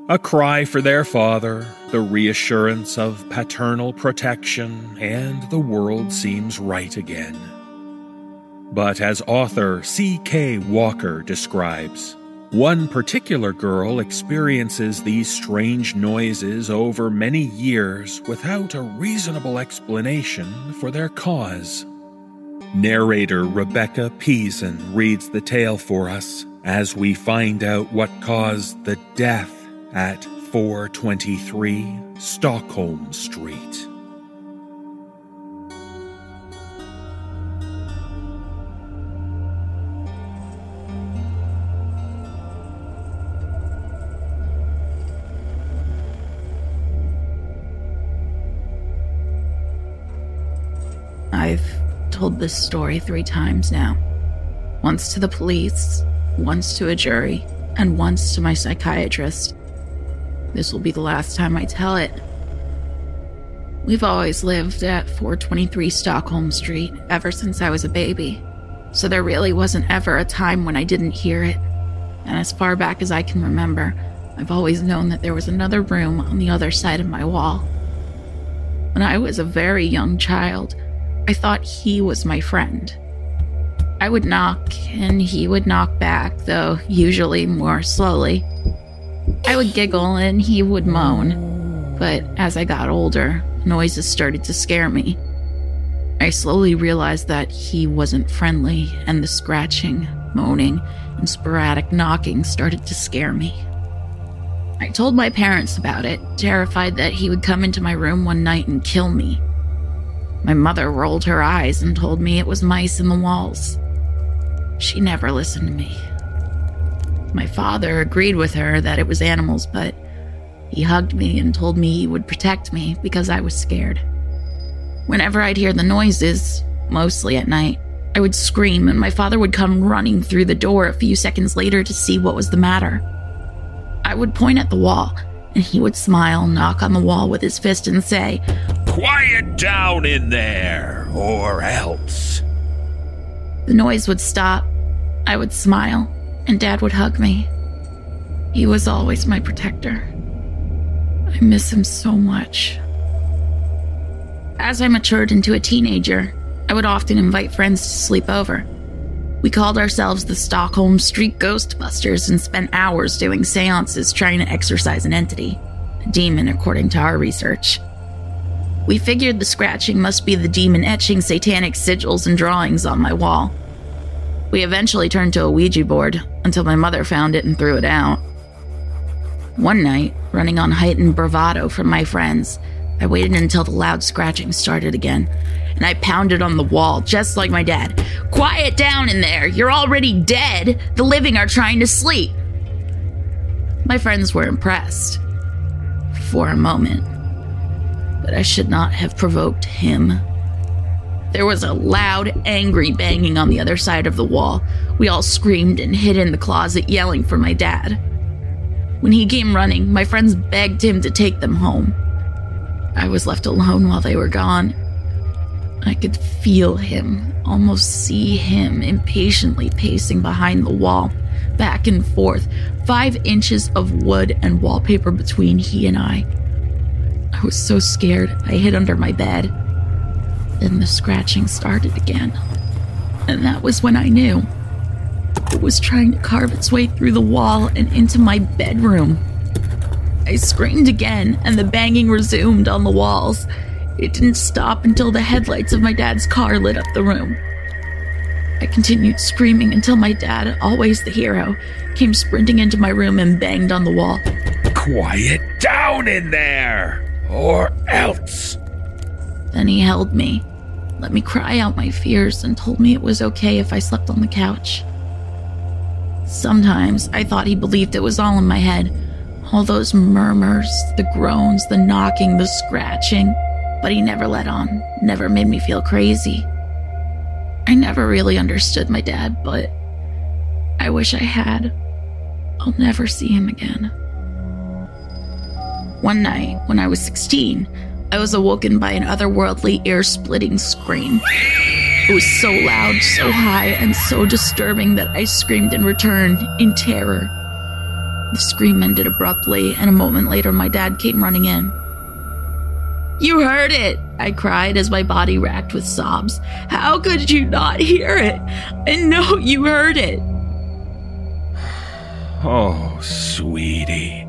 [SPEAKER 1] A cry for their father, the reassurance of paternal protection, and the world seems right again. But as author C.K. Walker describes, one particular girl experiences these strange noises over many years without a reasonable explanation for their cause. Narrator Rebecca Peason reads the tale for us as we find out what caused the death at 423 Stockholm Street.
[SPEAKER 4] Told this story three times now once to the police, once to a jury, and once to my psychiatrist. This will be the last time I tell it. We've always lived at 423 Stockholm Street ever since I was a baby, so there really wasn't ever a time when I didn't hear it. And as far back as I can remember, I've always known that there was another room on the other side of my wall. When I was a very young child, I thought he was my friend. I would knock, and he would knock back, though usually more slowly. I would giggle, and he would moan. But as I got older, noises started to scare me. I slowly realized that he wasn't friendly, and the scratching, moaning, and sporadic knocking started to scare me. I told my parents about it, terrified that he would come into my room one night and kill me. My mother rolled her eyes and told me it was mice in the walls. She never listened to me. My father agreed with her that it was animals, but he hugged me and told me he would protect me because I was scared. Whenever I'd hear the noises, mostly at night, I would scream and my father would come running through the door a few seconds later to see what was the matter. I would point at the wall and he would smile, knock on the wall with his fist, and say,
[SPEAKER 1] Quiet down in there, or else.
[SPEAKER 4] The noise would stop. I would smile, and Dad would hug me. He was always my protector. I miss him so much. As I matured into a teenager, I would often invite friends to sleep over. We called ourselves the Stockholm Street Ghostbusters and spent hours doing seances trying to exorcise an entity, a demon, according to our research. We figured the scratching must be the demon etching satanic sigils and drawings on my wall. We eventually turned to a Ouija board until my mother found it and threw it out. One night, running on heightened bravado from my friends, I waited until the loud scratching started again, and I pounded on the wall just like my dad. Quiet down in there! You're already dead! The living are trying to sleep! My friends were impressed. For a moment. But I should not have provoked him. There was a loud, angry banging on the other side of the wall. We all screamed and hid in the closet, yelling for my dad. When he came running, my friends begged him to take them home. I was left alone while they were gone. I could feel him, almost see him impatiently pacing behind the wall, back and forth, five inches of wood and wallpaper between he and I. I was so scared, I hid under my bed. Then the scratching started again. And that was when I knew. It was trying to carve its way through the wall and into my bedroom. I screamed again, and the banging resumed on the walls. It didn't stop until the headlights of my dad's car lit up the room. I continued screaming until my dad, always the hero, came sprinting into my room and banged on the wall.
[SPEAKER 1] Quiet down in there, or else.
[SPEAKER 4] Then he held me, let me cry out my fears, and told me it was okay if I slept on the couch. Sometimes I thought he believed it was all in my head all those murmurs, the groans, the knocking, the scratching. But he never let on, never made me feel crazy. I never really understood my dad, but I wish I had. I'll never see him again. One night, when I was 16, I was awoken by an otherworldly, ear splitting scream. It was so loud, so high, and so disturbing that I screamed in return, in terror. The scream ended abruptly, and a moment later, my dad came running in. You heard it, I cried as my body racked with sobs. How could you not hear it? I know you heard it.
[SPEAKER 1] Oh, sweetie.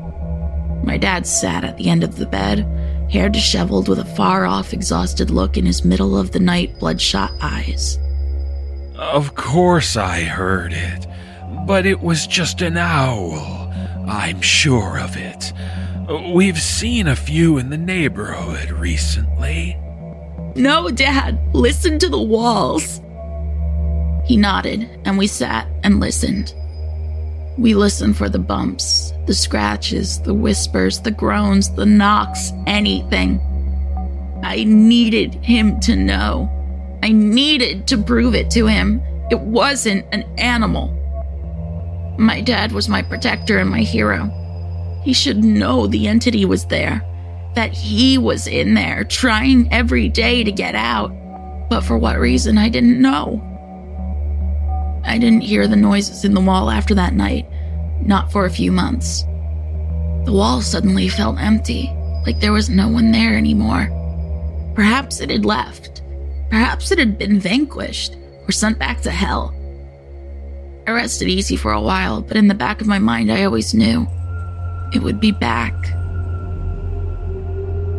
[SPEAKER 4] My dad sat at the end of the bed, hair disheveled with a far off, exhausted look in his middle of the night, bloodshot eyes.
[SPEAKER 1] Of course I heard it, but it was just an owl. I'm sure of it. We've seen a few in the neighborhood recently.
[SPEAKER 4] No, Dad, listen to the walls. He nodded, and we sat and listened. We listened for the bumps, the scratches, the whispers, the groans, the knocks, anything. I needed him to know. I needed to prove it to him. It wasn't an animal. My dad was my protector and my hero. He should know the entity was there, that he was in there trying every day to get out. But for what reason, I didn't know. I didn't hear the noises in the wall after that night, not for a few months. The wall suddenly felt empty, like there was no one there anymore. Perhaps it had left. Perhaps it had been vanquished or sent back to hell. I rested easy for a while, but in the back of my mind, I always knew it would be back.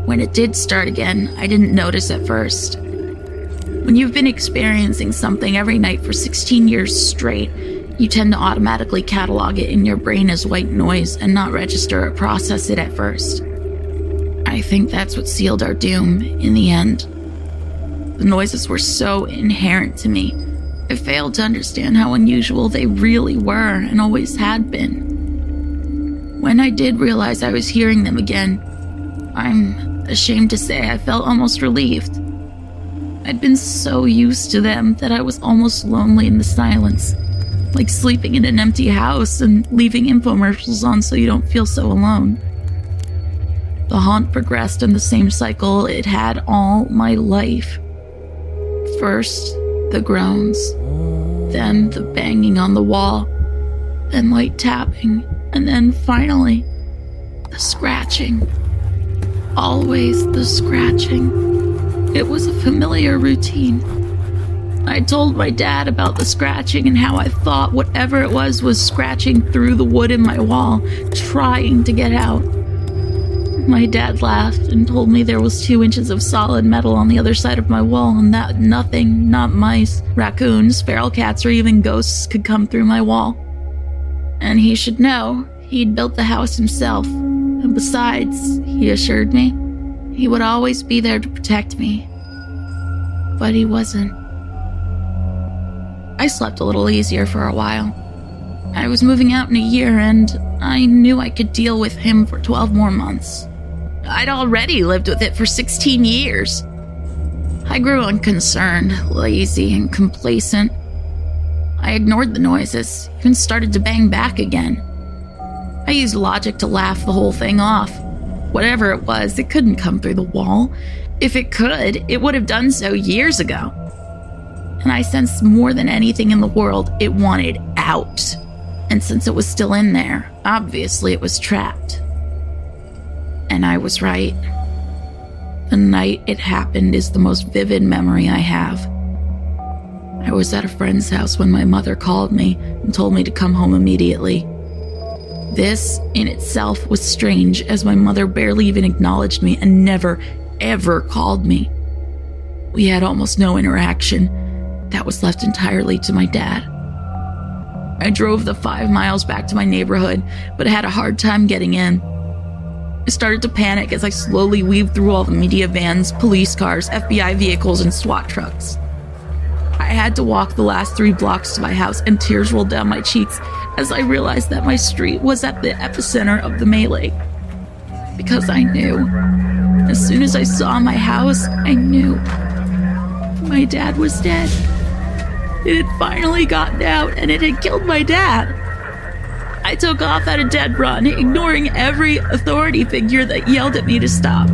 [SPEAKER 4] When it did start again, I didn't notice at first. When you've been experiencing something every night for 16 years straight, you tend to automatically catalog it in your brain as white noise and not register or process it at first. I think that's what sealed our doom in the end. The noises were so inherent to me, I failed to understand how unusual they really were and always had been. When I did realize I was hearing them again, I'm ashamed to say I felt almost relieved. I'd been so used to them that I was almost lonely in the silence, like sleeping in an empty house and leaving infomercials on so you don't feel so alone. The haunt progressed in the same cycle it had all my life. First, the groans, then the banging on the wall, then light tapping, and then finally, the scratching. Always the scratching. It was a familiar routine. I told my dad about the scratching and how I thought whatever it was was scratching through the wood in my wall, trying to get out. My dad laughed and told me there was two inches of solid metal on the other side of my wall and that nothing, not mice, raccoons, feral cats, or even ghosts could come through my wall. And he should know he'd built the house himself. And besides, he assured me, he would always be there to protect me. But he wasn't. I slept a little easier for a while. I was moving out in a year and I knew I could deal with him for 12 more months. I'd already lived with it for 16 years. I grew unconcerned, lazy, and complacent. I ignored the noises, even started to bang back again. I used logic to laugh the whole thing off. Whatever it was, it couldn't come through the wall. If it could, it would have done so years ago. And I sensed more than anything in the world, it wanted out. And since it was still in there, obviously it was trapped. And I was right. The night it happened is the most vivid memory I have. I was at a friend's house when my mother called me and told me to come home immediately. This, in itself, was strange as my mother barely even acknowledged me and never, ever called me. We had almost no interaction. That was left entirely to my dad. I drove the five miles back to my neighborhood, but had a hard time getting in. I started to panic as I slowly weaved through all the media vans, police cars, FBI vehicles, and SWAT trucks. I had to walk the last three blocks to my house, and tears rolled down my cheeks as I realized that my street was at the epicenter of the melee. Because I knew. As soon as I saw my house, I knew. My dad was dead. It had finally gotten out, and it had killed my dad. I took off at a dead run, ignoring every authority figure that yelled at me to stop.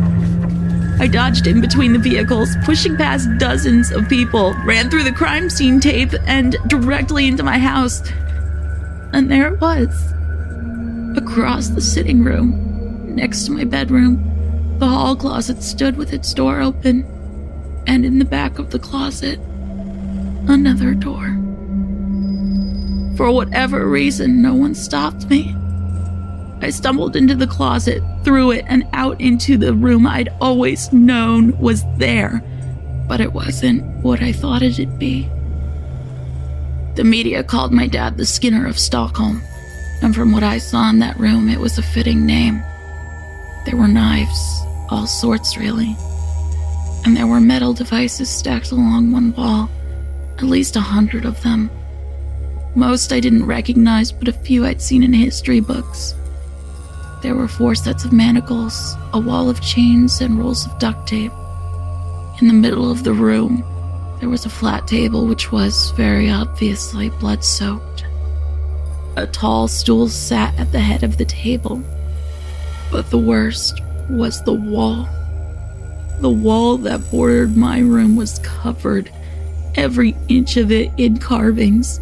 [SPEAKER 4] I dodged in between the vehicles, pushing past dozens of people, ran through the crime scene tape, and directly into my house. And there it was. Across the sitting room, next to my bedroom, the hall closet stood with its door open, and in the back of the closet, another door. For whatever reason, no one stopped me. I stumbled into the closet, through it, and out into the room I'd always known was there, but it wasn't what I thought it'd be. The media called my dad the Skinner of Stockholm, and from what I saw in that room, it was a fitting name. There were knives, all sorts really, and there were metal devices stacked along one wall, at least a hundred of them. Most I didn't recognize, but a few I'd seen in history books. There were four sets of manacles, a wall of chains, and rolls of duct tape. In the middle of the room, there was a flat table which was very obviously blood soaked. A tall stool sat at the head of the table. But the worst was the wall. The wall that bordered my room was covered, every inch of it, in carvings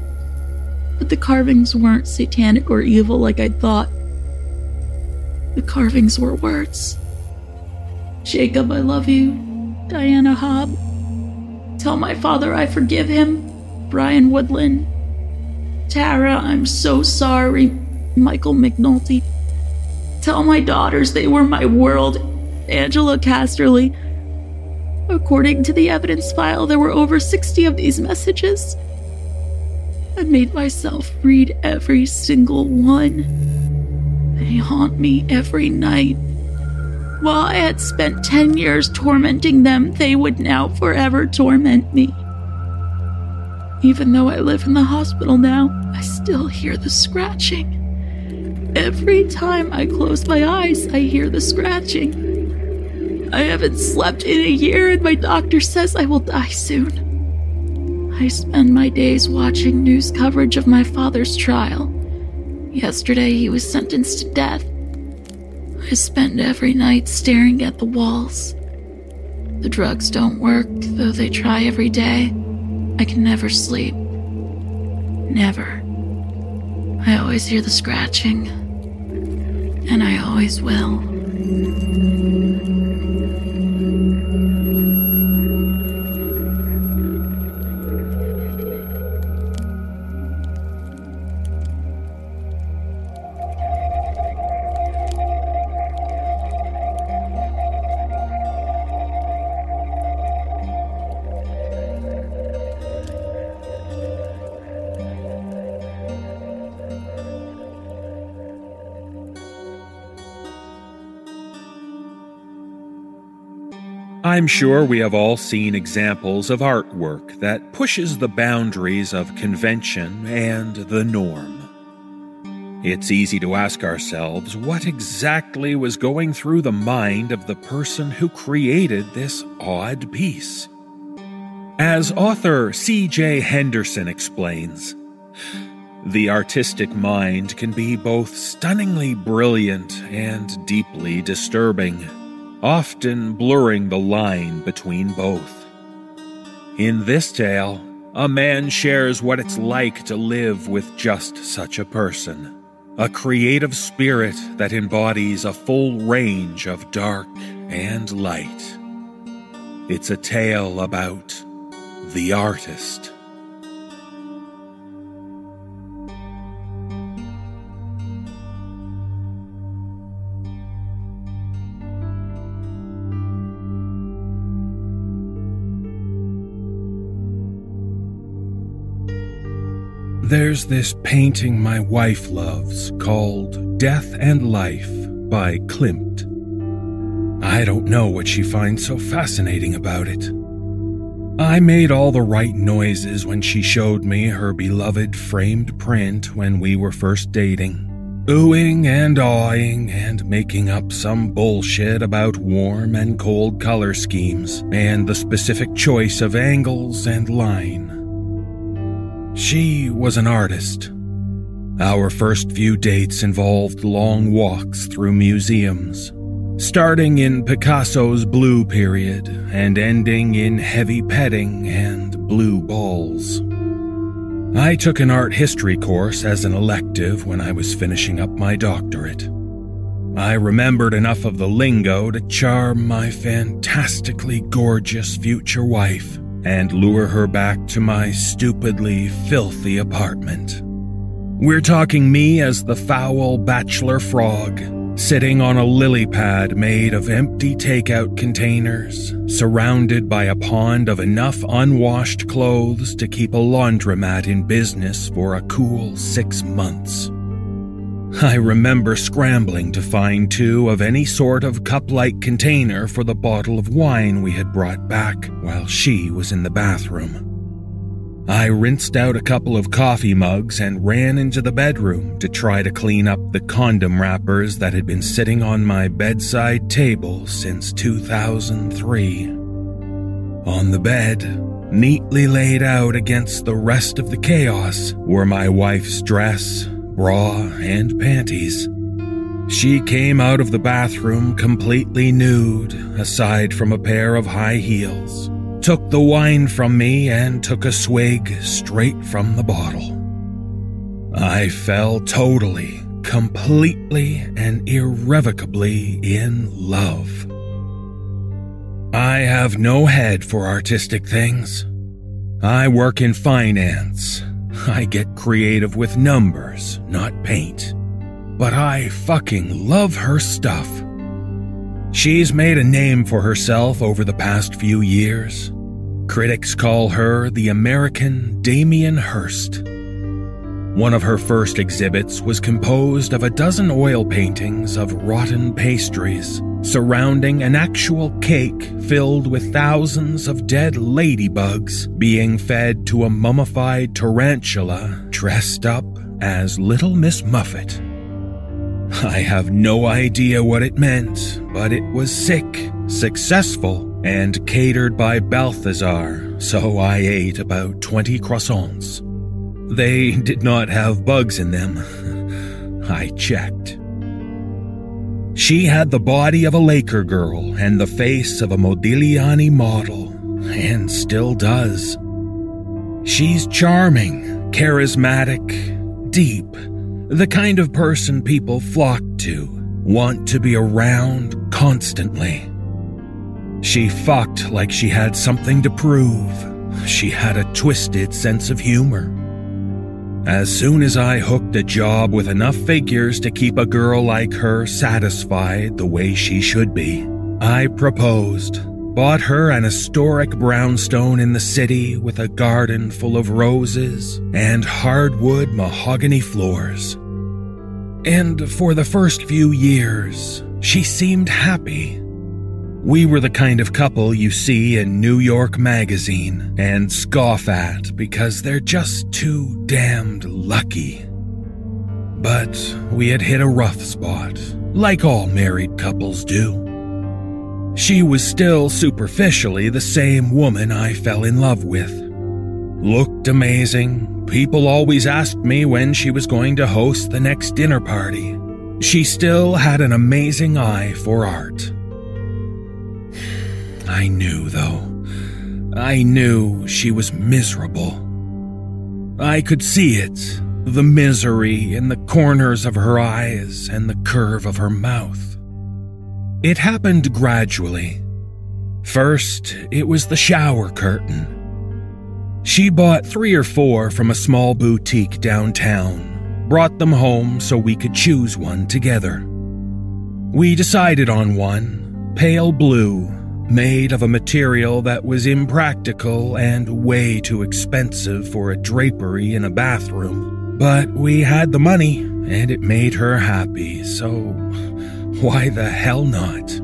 [SPEAKER 4] but the carvings weren't satanic or evil like I'd thought. The carvings were words. Jacob, I love you. Diana Hobb. Tell my father I forgive him. Brian Woodland. Tara, I'm so sorry. Michael McNulty. Tell my daughters they were my world. Angela Casterly. According to the evidence file, there were over 60 of these messages. I made myself read every single one. They haunt me every night. While I had spent 10 years tormenting them, they would now forever torment me. Even though I live in the hospital now, I still hear the scratching. Every time I close my eyes, I hear the scratching. I haven't slept in a year, and my doctor says I will die soon. I spend my days watching news coverage of my father's trial. Yesterday, he was sentenced to death. I spend every night staring at the walls. The drugs don't work, though they try every day. I can never sleep. Never. I always hear the scratching. And I always will.
[SPEAKER 1] I'm sure we have all seen examples of artwork that pushes the boundaries of convention and the norm. It's easy to ask ourselves what exactly was going through the mind of the person who created this odd piece. As author C.J. Henderson explains, the artistic mind can be both stunningly brilliant and deeply disturbing often blurring the line between both. In this tale, a man shares what it's like to live with just such a person a creative spirit that embodies a full range of dark and light. It's a tale about the artist. There's this painting my wife loves called Death and Life by Klimt. I don't know what she finds so fascinating about it. I made all the right noises when she showed me her beloved framed print when we were first dating, oohing and awing and making up some bullshit about warm and cold color schemes and the specific choice of angles and line. She was an artist. Our first few dates involved long walks through museums, starting in Picasso's blue period and ending in heavy petting and blue balls. I took an art history course as an elective when I was finishing up my doctorate. I remembered enough of the lingo to charm my fantastically gorgeous future wife and lure her back to my stupidly filthy apartment. We're talking me as the foul bachelor frog, sitting on a lily pad made of empty takeout containers, surrounded by a pond of enough unwashed clothes to keep a laundromat in business for a cool six months. I remember scrambling to find two of any sort of cup like container for the bottle of wine we had brought back while she was in the bathroom. I rinsed out a couple of coffee mugs and ran into the bedroom to try to clean up the condom wrappers that had been sitting on my bedside table since 2003. On the bed, neatly laid out against the rest of the chaos, were my wife's dress, bra, and panties. She came out of the bathroom completely nude, aside from a pair of high heels, took the wine from me, and took a swig straight from the bottle. I fell totally, completely, and irrevocably in love. I have no head for artistic things. I work in finance, I get creative with numbers, not paint. But I fucking love her stuff. She's made a name for herself over the past few years. Critics call her the American Damien Hirst. One of her first exhibits was composed of a dozen oil paintings of rotten pastries, surrounding an actual cake filled with thousands of dead ladybugs being fed to a mummified tarantula dressed up as Little Miss Muffet. I have no idea what it meant, but it was sick, successful, and catered by Balthazar, so I ate about 20 croissants. They did not have bugs in them. I checked. She had the body of a Laker girl and the face of a Modigliani model, and still does. She's charming, charismatic, deep, the kind of person people flock to, want to be around constantly. She fucked like she had something to prove. She had a twisted sense of humor. As soon as I hooked a job with enough figures to keep a girl like her satisfied the way she should be, I proposed, bought her an historic brownstone in the city with a garden full of roses and hardwood mahogany floors. And for the first few years, she seemed happy. We were the kind of couple you see in New York Magazine and scoff at because they're just too damned lucky. But we had hit a rough spot, like all married couples do. She was still superficially the same woman I fell in love with. Looked amazing. People always asked me when she was going to host the next dinner party. She still had an amazing eye for art. I knew, though. I knew she was miserable. I could see it the misery in the corners of her eyes and the curve of her mouth. It happened gradually. First, it was the shower curtain. She bought three or four from a small boutique downtown, brought them home so we could choose one together. We decided on one, pale blue, made of a material that was impractical and way too expensive for a drapery in a bathroom. But we had the money, and it made her happy, so why the hell not?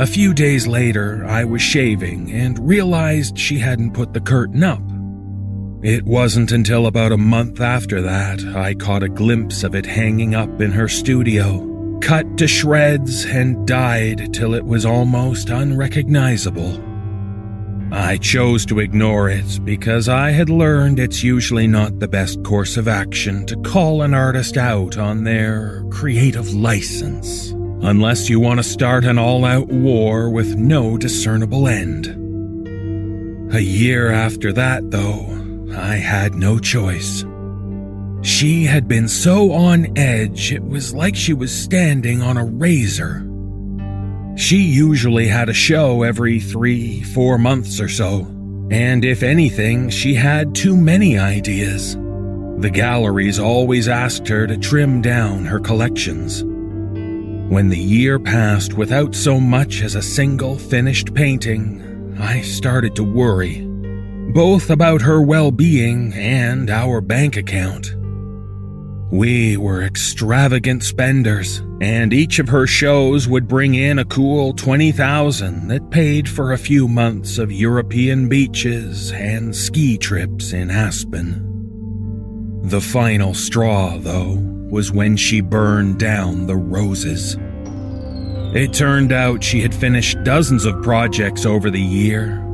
[SPEAKER 1] A few days later, I was shaving and realized she hadn't put the curtain up. It wasn't until about a month after that I caught a glimpse of it hanging up in her studio cut to shreds and dyed till it was almost unrecognizable. I chose to ignore it because I had learned it's usually not the best course of action to call an artist out on their creative license, unless you want to start an all out war with no discernible end. A year after that, though, I had no choice. She had been so on edge, it was like she was standing on a razor. She usually had a show every three, four months or so, and if anything, she had too many ideas. The galleries always asked her to trim down her collections. When the year passed without so much as a single finished painting, I started to worry, both about her well being and our bank account. We were extravagant spenders, and each of her shows would bring in a cool 20,000 that paid for a few months of European beaches and ski trips in Aspen. The final straw, though, was when she burned down the roses. It turned out she had finished dozens of projects over the year.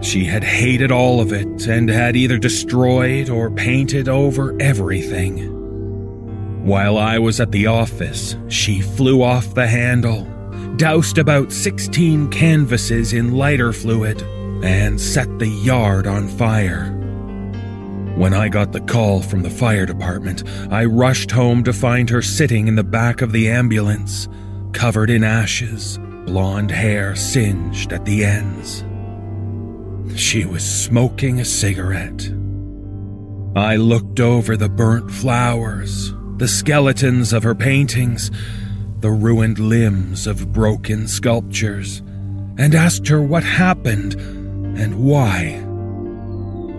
[SPEAKER 1] She had hated all of it and had either destroyed or painted over everything. While I was at the office, she flew off the handle, doused about 16 canvases in lighter fluid, and set the yard on fire. When I got the call from the fire department, I rushed home to find her sitting in the back of the ambulance, covered in ashes, blonde hair singed at the ends. She was smoking a cigarette. I looked over the burnt flowers, the skeletons of her paintings, the ruined limbs of broken sculptures, and asked her what happened and why.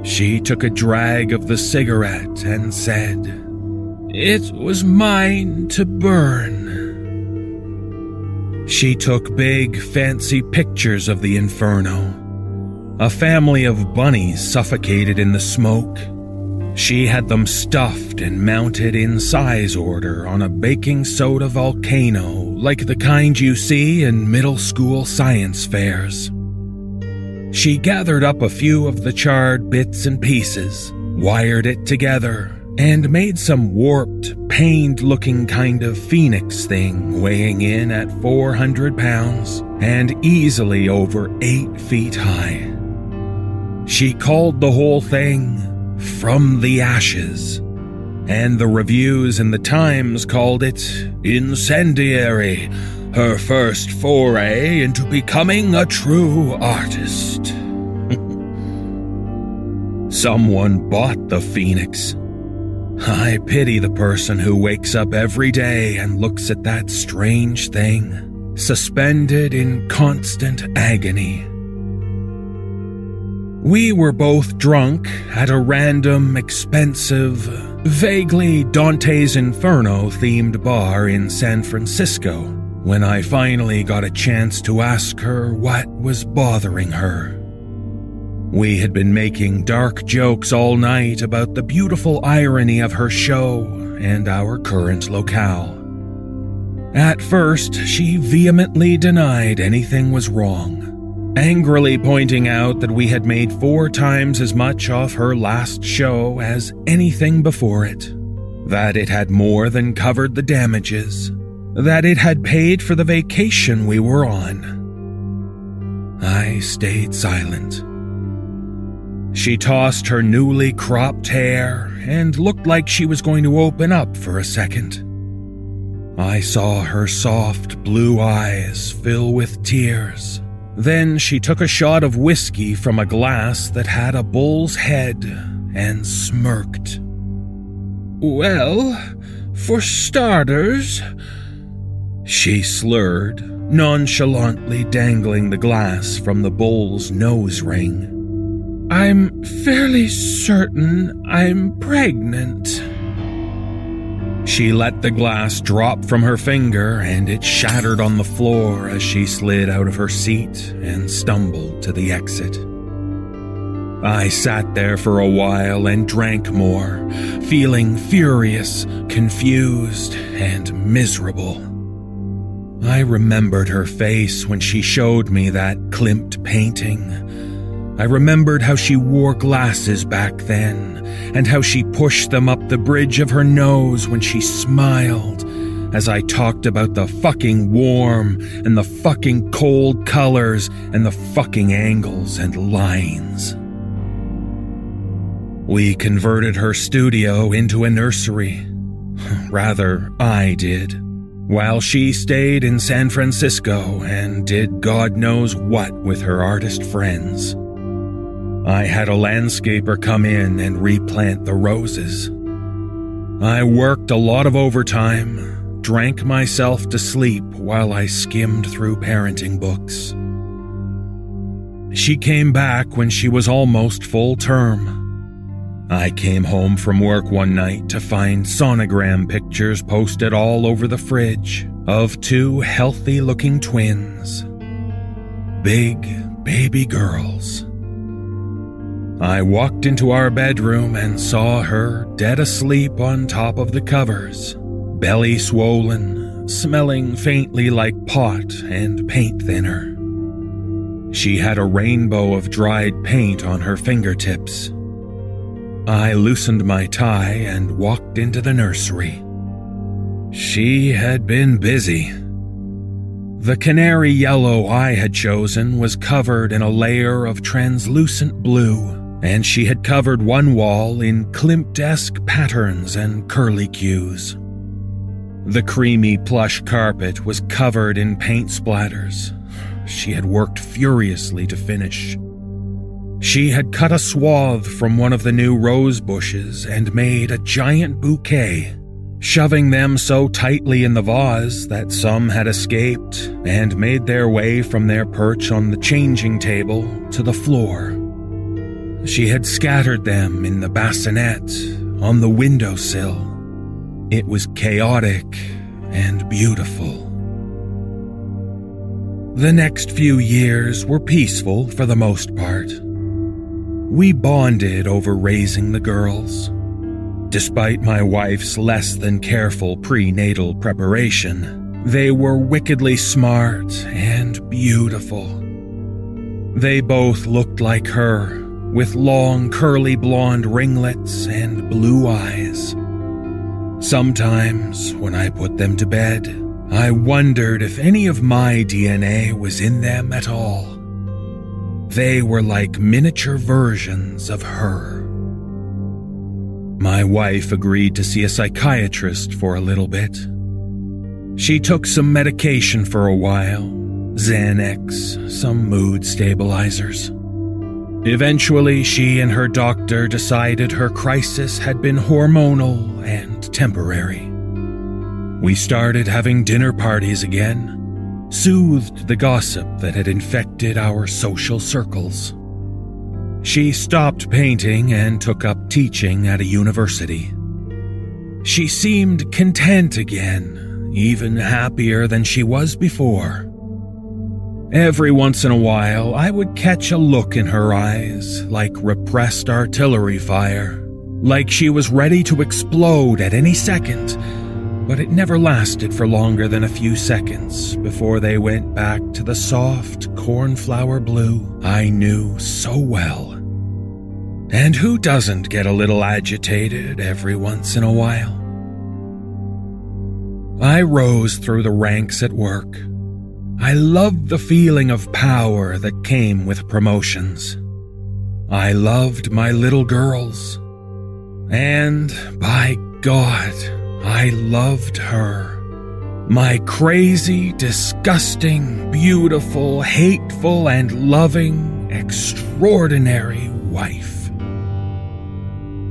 [SPEAKER 1] She took a drag of the cigarette and said, It was mine to burn. She took big, fancy pictures of the inferno. A family of bunnies suffocated in the smoke. She had them stuffed and mounted in size order on a baking soda volcano like the kind you see in middle school science fairs. She gathered up a few of the charred bits and pieces, wired it together, and made some warped, pained looking kind of phoenix thing weighing in at 400 pounds and easily over 8 feet high. She called the whole thing From the Ashes, and the reviews in the Times called it Incendiary, her first foray into becoming a true artist. Someone bought the Phoenix I pity the person who wakes up every day and looks at that strange thing, suspended in constant agony. We were both drunk at a random, expensive, vaguely Dante's Inferno themed bar in San Francisco when I finally got a chance to ask her what was bothering her. We had been making dark jokes all night about the beautiful irony of her show and our current locale. At first, she vehemently denied anything was wrong, angrily pointing out that we had made four times as much off her last show as anything before it, that it had more than covered the damages, that it had paid for the vacation we were on. I stayed silent she tossed her newly cropped hair and looked like she was going to open up for a second. I saw her soft blue eyes fill with tears. Then she took a shot of whiskey from a glass that had a bull's head and smirked. Well, for starters, she slurred, nonchalantly dangling the glass from the bull's nose ring. I'm fairly certain I'm pregnant. She let the glass drop from her finger and it shattered on the floor as she slid out of her seat and stumbled to the exit. I sat there for a while and drank more, feeling furious, confused, and miserable. I remembered her face when she showed me that Klimt painting I remembered how she wore glasses back then, and how she pushed them up the bridge of her nose when she smiled, as I talked about the fucking warm and the fucking cold colors and the fucking angles and lines. We converted her studio into a nursery. Rather, I did. While she stayed in San Francisco and did God knows what with her artist friends. I had a landscaper come in and replant the roses. I worked a lot of overtime, drank myself to sleep while I skimmed through parenting books. She came back when she was almost full term. I came home from work one night to find sonogram pictures posted all over the fridge of two healthy looking twins. Big baby girls. I walked into our bedroom and saw her dead asleep on top of the covers, belly swollen, smelling faintly like pot and paint thinner. She had a rainbow of dried paint on her fingertips. I loosened my tie and walked into the nursery. She had been busy. The canary yellow I had chosen was covered in a layer of translucent blue and she had covered one wall in Klimt-esque patterns and curlicues. The creamy plush carpet was covered in paint splatters. She had worked furiously to finish. She had cut a swath from one of the new rose bushes and made a giant bouquet, shoving them so tightly in the vase that some had escaped and made their way from their perch on the changing table to the floor. She had scattered them in the bassinet, on the windowsill. It was chaotic and beautiful. The next few years were peaceful for the most part. We bonded over raising the girls. Despite my wife's less than careful prenatal preparation, they were wickedly smart and beautiful. They both looked like her, with long curly blonde ringlets and blue eyes. Sometimes, when I put them to bed, I wondered if any of my DNA was in them at all. They were like miniature versions of her. My wife agreed to see a psychiatrist for a little bit. She took some medication for a while Xanax, some mood stabilizers. Eventually, she and her doctor decided her crisis had been hormonal and temporary. We started having dinner parties again soothed the gossip that had infected our social circles. She stopped painting and took up teaching at a university. She seemed content again, even happier than she was before. Every once in a while, I would catch a look in her eyes, like repressed artillery fire, like she was ready to explode at any second but it never lasted for longer than a few seconds before they went back to the soft cornflower blue I knew so well. And who doesn't get a little agitated every once in a while? I rose through the ranks at work. I loved the feeling of power that came with promotions. I loved my little girls. And by God, I loved her. My crazy, disgusting, beautiful, hateful, and loving, extraordinary wife.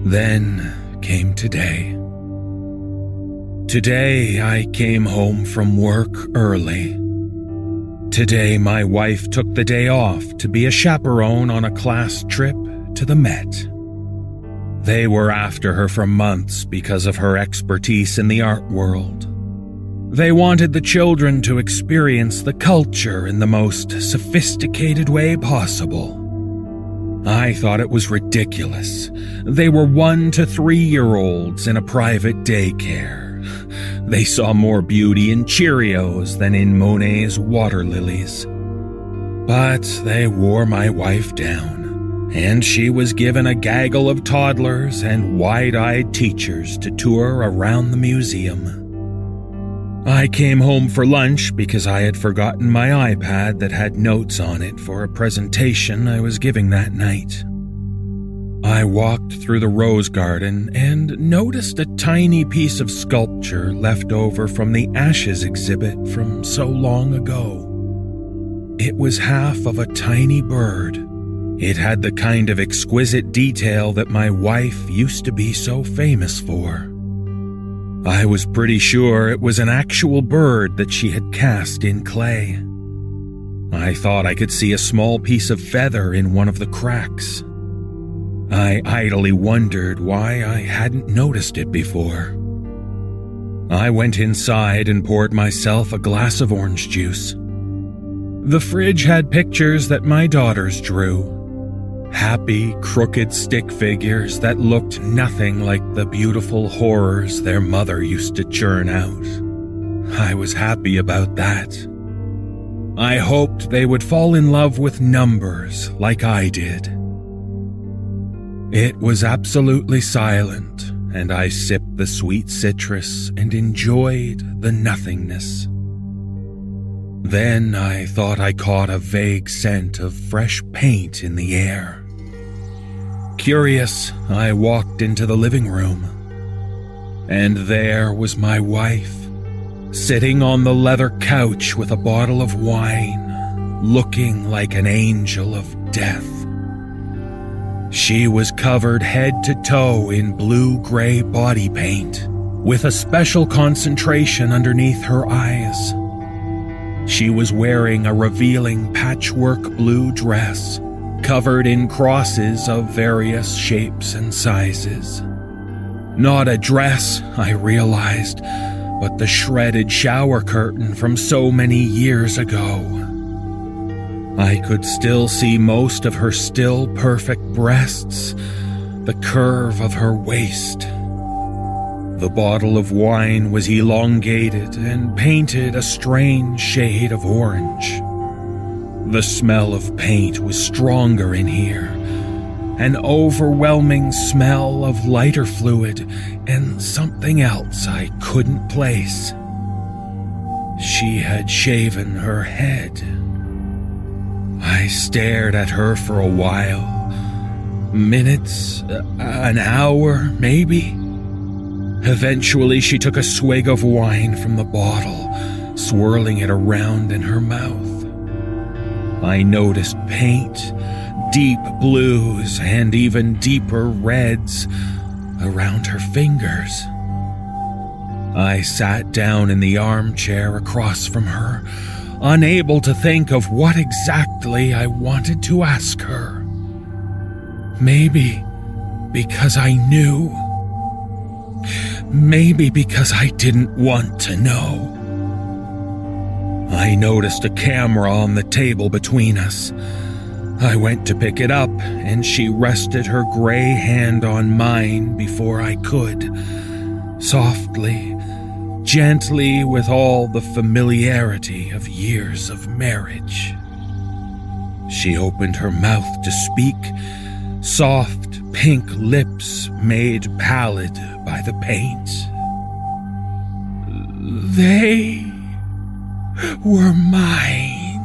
[SPEAKER 1] Then came today. Today I came home from work early. Today my wife took the day off to be a chaperone on a class trip to the Met. They were after her for months because of her expertise in the art world. They wanted the children to experience the culture in the most sophisticated way possible. I thought it was ridiculous. They were one to three year olds in a private daycare. They saw more beauty in Cheerios than in Monet's water lilies. But they wore my wife down and she was given a gaggle of toddlers and wide eyed teachers to tour around the museum. I came home for lunch because I had forgotten my iPad that had notes on it for a presentation I was giving that night. I walked through the rose garden and noticed a tiny piece of sculpture left over from the Ashes exhibit from so long ago. It was half of a tiny bird it had the kind of exquisite detail that my wife used to be so famous for. I was pretty sure it was an actual bird that she had cast in clay. I thought I could see a small piece of feather in one of the cracks. I idly wondered why I hadn't noticed it before. I went inside and poured myself a glass of orange juice. The fridge had pictures that my daughters drew Happy, crooked stick figures that looked nothing like the beautiful horrors their mother used to churn out. I was happy about that. I hoped they would fall in love with numbers like I did. It was absolutely silent, and I sipped the sweet citrus and enjoyed the nothingness. Then I thought I caught a vague scent of fresh paint in the air. Curious, I walked into the living room. And there was my wife, sitting on the leather couch with a bottle of wine, looking like an angel of death. She was covered head to toe in blue gray body paint, with a special concentration underneath her eyes. She was wearing a revealing patchwork blue dress, covered in crosses of various shapes and sizes. Not a dress, I realized, but the shredded shower curtain from so many years ago. I could still see most of her still perfect breasts, the curve of her waist. The bottle of wine was elongated and painted a strange shade of orange. The smell of paint was stronger in here, an overwhelming smell of lighter fluid and something else I couldn't place. She had shaven her head. I stared at her for a while. Minutes, uh, an hour, maybe. Eventually, she took a swig of wine from the bottle, swirling it around in her mouth. I noticed paint, deep blues, and even deeper reds around her fingers. I sat down in the armchair across from her, unable to think of what exactly I wanted to ask her. Maybe because I knew. Maybe because I didn't want to know. I noticed a camera on the table between us. I went to pick it up, and she rested her gray hand on mine before I could. Softly, gently, with all the familiarity of years of marriage. She opened her mouth to speak, soft pink lips made pallid by the paint. They were mine.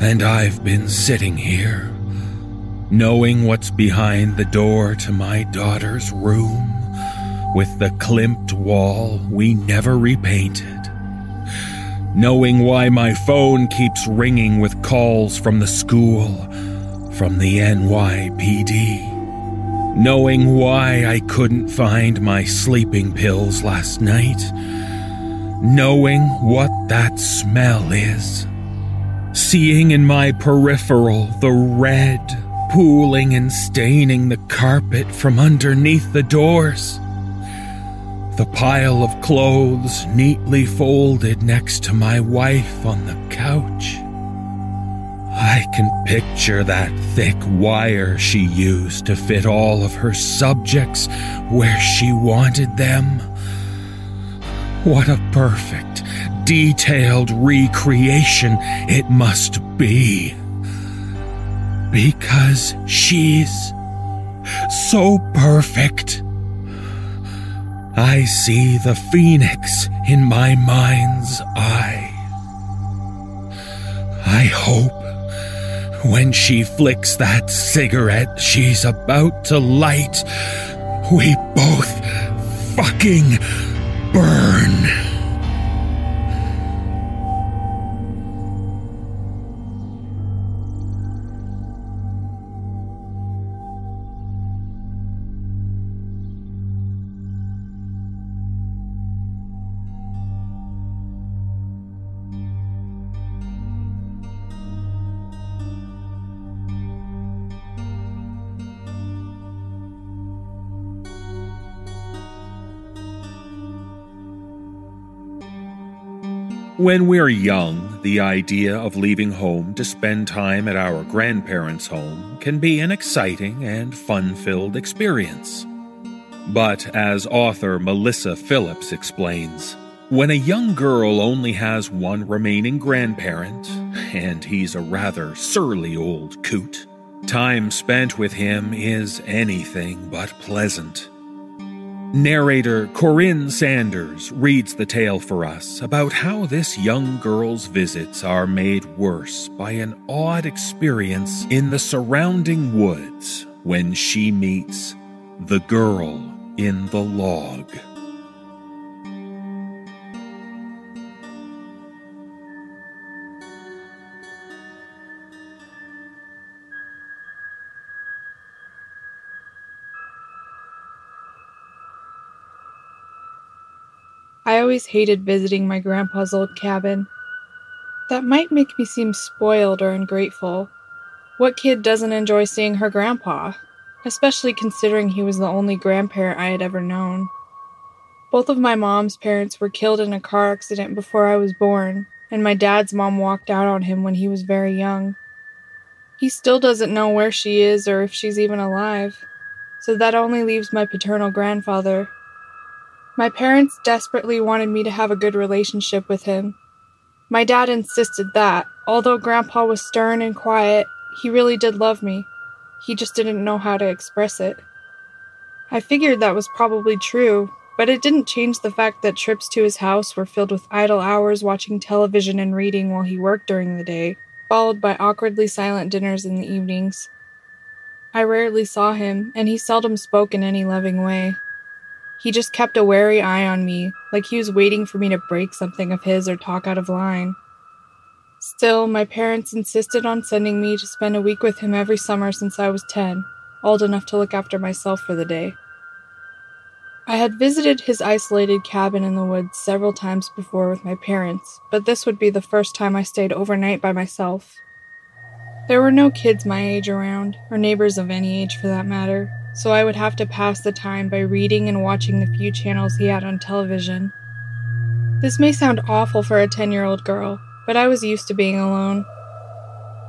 [SPEAKER 1] And I've been sitting here, knowing what's behind the door to my daughter's room, with the klimt wall we never repainted. Knowing why my phone keeps ringing with calls from the school, from the NYPD. Knowing why I couldn't find my sleeping pills last night. Knowing what that smell is seeing in my peripheral the red pooling and staining the carpet from underneath the doors. The pile of clothes neatly folded next to my wife on the couch. I can picture that thick wire she used to fit all of her subjects where she wanted them. What a perfect, detailed recreation it must be. Because she's so perfect. I see the phoenix in my mind's eye. I hope when she flicks that cigarette she's about to light, we both fucking burn. When we're young, the idea of leaving home to spend time at our grandparents' home can be an exciting and fun filled experience. But as author Melissa Phillips explains, when a young girl only has one remaining grandparent, and he's a rather surly old coot, time spent with him is anything but pleasant. Narrator Corinne Sanders reads the tale for us about how this young girl's visits are made worse by an odd experience in the surrounding woods when she meets the girl in the log.
[SPEAKER 6] I always hated visiting my grandpa's old cabin. That might make me seem spoiled or ungrateful. What kid doesn't enjoy seeing her grandpa? Especially considering he was the only grandparent I had ever known. Both of my mom's parents were killed in a car accident before I was born,
[SPEAKER 4] and my dad's mom walked out on him when he was very young. He still doesn't know where she is or if she's even alive, so that only leaves my paternal grandfather. My parents desperately wanted me to have a good relationship with him. My dad insisted that, although Grandpa was stern and quiet, he really did love me. He just didn't know how to express it. I figured that was probably true, but it didn't change the fact that trips to his house were filled with idle hours watching television and reading while he worked during the day, followed by awkwardly silent dinners in the evenings. I rarely saw him, and he seldom spoke in any loving way. He just kept a wary eye on me, like he was waiting for me to break something of his or talk out of line. Still, my parents insisted on sending me to spend a week with him every summer since I was 10, old enough to look after myself for the day. I had visited his isolated cabin in the woods several times before with my parents, but this would be the first time I stayed overnight by myself. There were no kids my age around, or neighbors of any age for that matter, so I would have to pass the time by reading and watching the few channels he had on television. This may sound awful for a 10 year old girl, but I was used to being alone.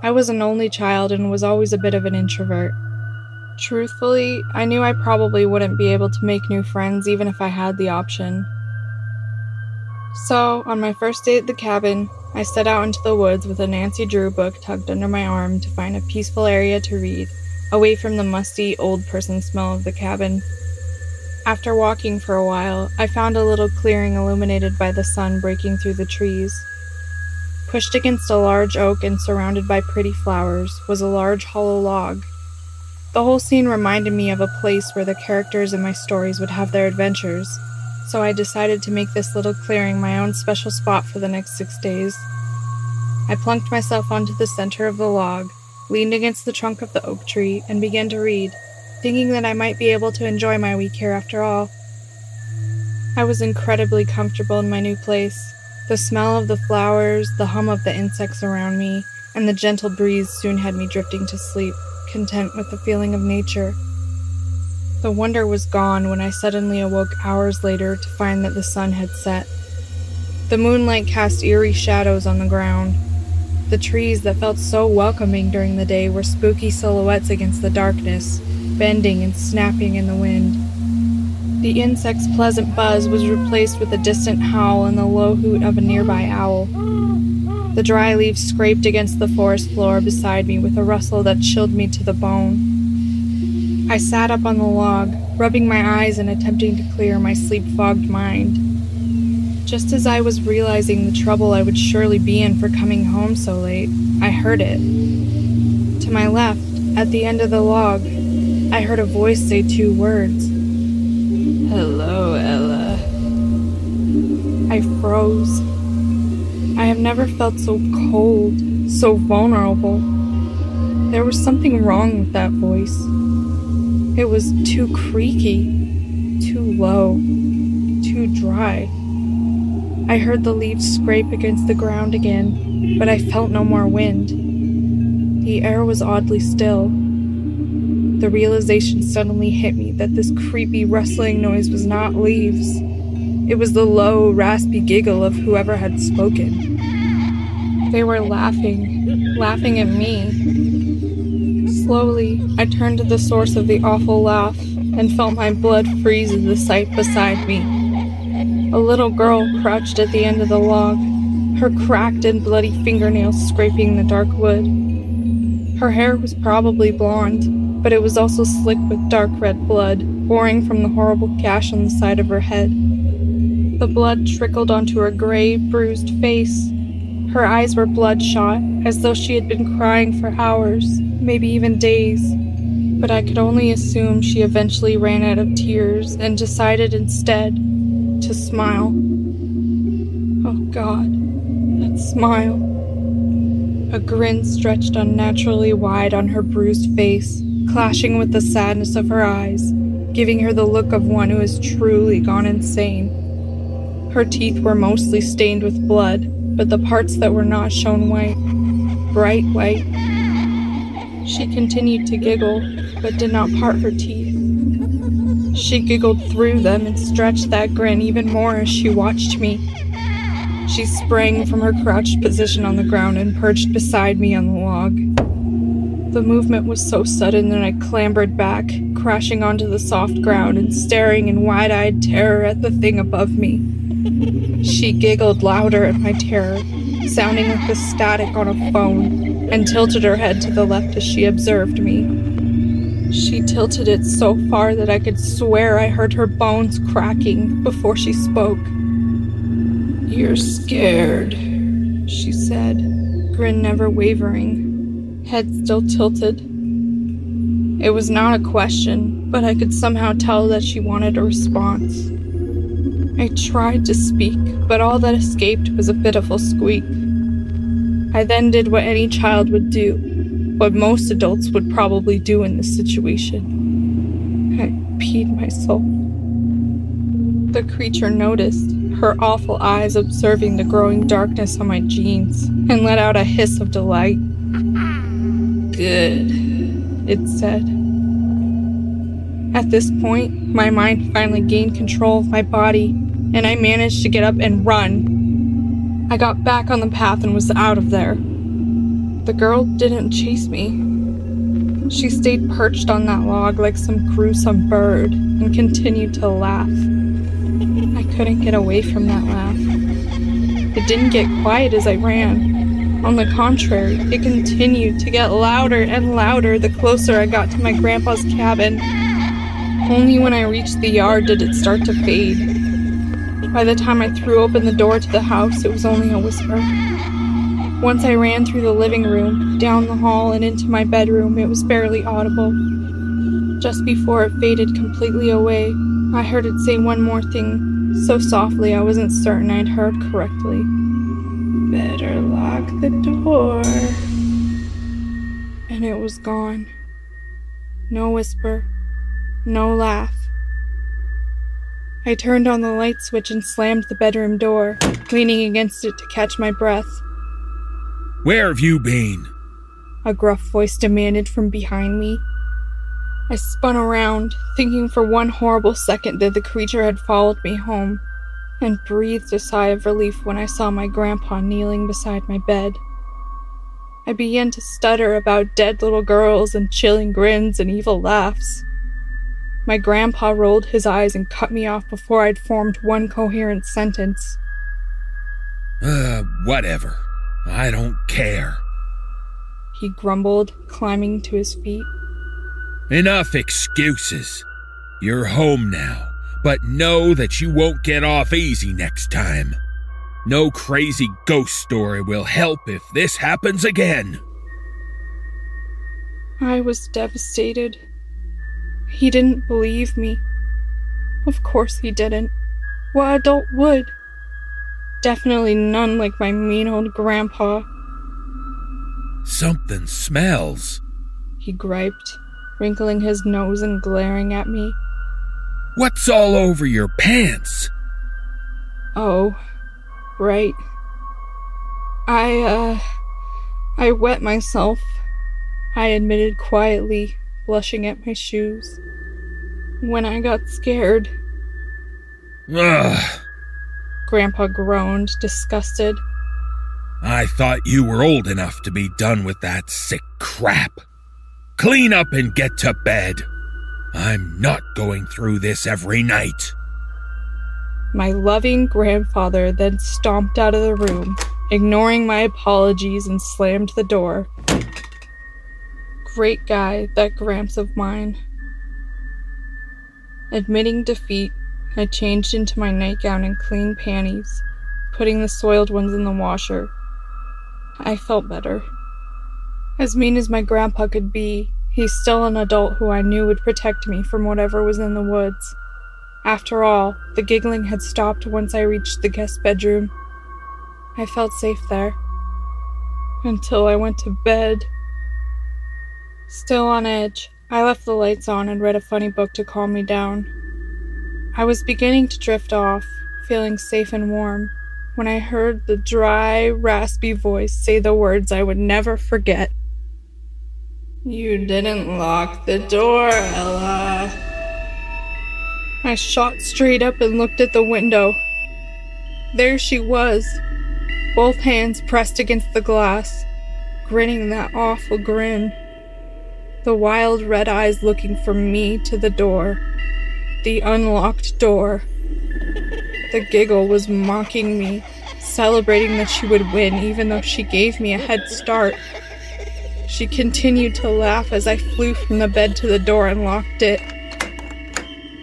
[SPEAKER 4] I was an only child and was always a bit of an introvert. Truthfully, I knew I probably wouldn't be able to make new friends even if I had the option. So, on my first day at the cabin, I set out into the woods with a Nancy Drew book tucked under my arm to find a peaceful area to read, away from the musty, old person smell of the cabin. After walking for a while, I found a little clearing illuminated by the sun breaking through the trees. Pushed against a large oak and surrounded by pretty flowers was a large hollow log the whole scene reminded me of a place where the characters in my stories would have their adventures, so I decided to make this little clearing my own special spot for the next six days. I plunked myself onto the center of the log, leaned against the trunk of the oak tree, and began to read, thinking that I might be able to enjoy my week here after all. I was incredibly comfortable in my new place. The smell of the flowers, the hum of the insects around me, and the gentle breeze soon had me drifting to sleep content with the feeling of nature. The wonder was gone when I suddenly awoke hours later to find that the sun had set. The moonlight cast eerie shadows on the ground. The trees that felt so welcoming during the day were spooky silhouettes against the darkness, bending and snapping in the wind. The insect's pleasant buzz was replaced with a distant howl and the low hoot of a nearby owl. The dry leaves scraped against the forest floor beside me with a rustle that chilled me to the bone. I sat up on the log, rubbing my eyes and attempting to clear my sleep fogged mind. Just as I was realizing the trouble I would surely be in for coming home so late, I heard it. To my left, at the end of the log, I heard a voice say two words Hello, Ella. I froze. I have never felt so cold, so vulnerable. There was something wrong with that voice. It was too creaky, too low, too dry. I heard the leaves scrape against the ground again, but I felt no more wind. The air was oddly still. The realization suddenly hit me that this creepy rustling noise was not leaves. It was the low, raspy giggle of whoever had spoken. They were laughing, laughing at me. Slowly, I turned to the source of the awful laugh and felt my blood freeze at the sight beside me. A little girl crouched at the end of the log, her cracked and bloody fingernails scraping the dark wood. Her hair was probably blonde, but it was also slick with dark red blood pouring from the horrible gash on the side of her head. The blood trickled onto her gray, bruised face. Her eyes were bloodshot, as though she had been crying for hours, maybe even days. But I could only assume she eventually ran out of tears and decided instead to smile. Oh God, that smile. A grin stretched unnaturally wide on her bruised face, clashing with the sadness of her eyes, giving her the look of one who has truly gone insane. Her teeth were mostly stained with blood, but the parts that were not shone white, bright white. She continued to giggle, but did not part her teeth. She giggled through them and stretched that grin even more as she watched me. She sprang from her crouched position on the ground and perched beside me on the log. The movement was so sudden that I clambered back, crashing onto the soft ground and staring in wide eyed terror at the thing above me. She giggled louder at my terror, sounding like the static on a phone, and tilted her head to the left as she observed me. She tilted it so far that I could swear I heard her bones cracking before she spoke. You're scared, she said, grin never wavering, head still tilted. It was not a question, but I could somehow tell that she wanted a response. I tried to speak, but all that escaped was a pitiful squeak. I then did what any child would do, what most adults would probably do in this situation. I peed myself. The creature noticed, her awful eyes observing the growing darkness on my jeans, and let out a hiss of delight. Good, it said. At this point, my mind finally gained control of my body, and I managed to get up and run. I got back on the path and was out of there. The girl didn't chase me. She stayed perched on that log like some gruesome bird and continued to laugh. I couldn't get away from that laugh. It didn't get quiet as I ran. On the contrary, it continued to get louder and louder the closer I got to my grandpa's cabin. Only when I reached the yard did it start to fade. By the time I threw open the door to the house, it was only a whisper. Once I ran through the living room, down the hall, and into my bedroom, it was barely audible. Just before it faded completely away, I heard it say one more thing, so softly I wasn't certain I'd heard correctly. Better lock the door. And it was gone. No whisper, no laugh. I turned on the light switch and slammed the bedroom door, leaning against it to catch my breath.
[SPEAKER 1] Where have you been?
[SPEAKER 4] A gruff voice demanded from behind me. I spun around, thinking for one horrible second that the creature had followed me home, and breathed a sigh of relief when I saw my grandpa kneeling beside my bed. I began to stutter about dead little girls and chilling grins and evil laughs. My grandpa rolled his eyes and cut me off before I'd formed one coherent sentence.
[SPEAKER 1] Uh, whatever. I don't care.
[SPEAKER 4] He grumbled, climbing to his feet.
[SPEAKER 1] Enough excuses. You're home now, but know that you won't get off easy next time. No crazy ghost story will help if this happens again.
[SPEAKER 4] I was devastated. He didn't believe me. Of course he didn't. What adult would? Definitely none like my mean old grandpa,
[SPEAKER 1] Something smells.
[SPEAKER 4] he griped, wrinkling his nose and glaring at me.
[SPEAKER 1] What's all over your pants?
[SPEAKER 4] Oh, right. I, uh, I wet myself, I admitted quietly, blushing at my shoes. When I got scared,
[SPEAKER 1] Ugh.
[SPEAKER 4] Grandpa groaned, disgusted.
[SPEAKER 1] I thought you were old enough to be done with that sick crap. Clean up and get to bed. I'm not going through this every night.
[SPEAKER 4] My loving grandfather then stomped out of the room, ignoring my apologies and slammed the door. Great guy, that Gramps of mine. Admitting defeat, I changed into my nightgown and clean panties, putting the soiled ones in the washer. I felt better. As mean as my grandpa could be, he's still an adult who I knew would protect me from whatever was in the woods. After all, the giggling had stopped once I reached the guest bedroom. I felt safe there. Until I went to bed. Still on edge, I left the lights on and read a funny book to calm me down. I was beginning to drift off, feeling safe and warm, when I heard the dry, raspy voice say the words I would never forget. You didn't lock the door, Ella. I shot straight up and looked at the window. There she was, both hands pressed against the glass, grinning that awful grin. The wild red eyes looking from me to the door, the unlocked door. The giggle was mocking me, celebrating that she would win even though she gave me a head start. She continued to laugh as I flew from the bed to the door and locked it.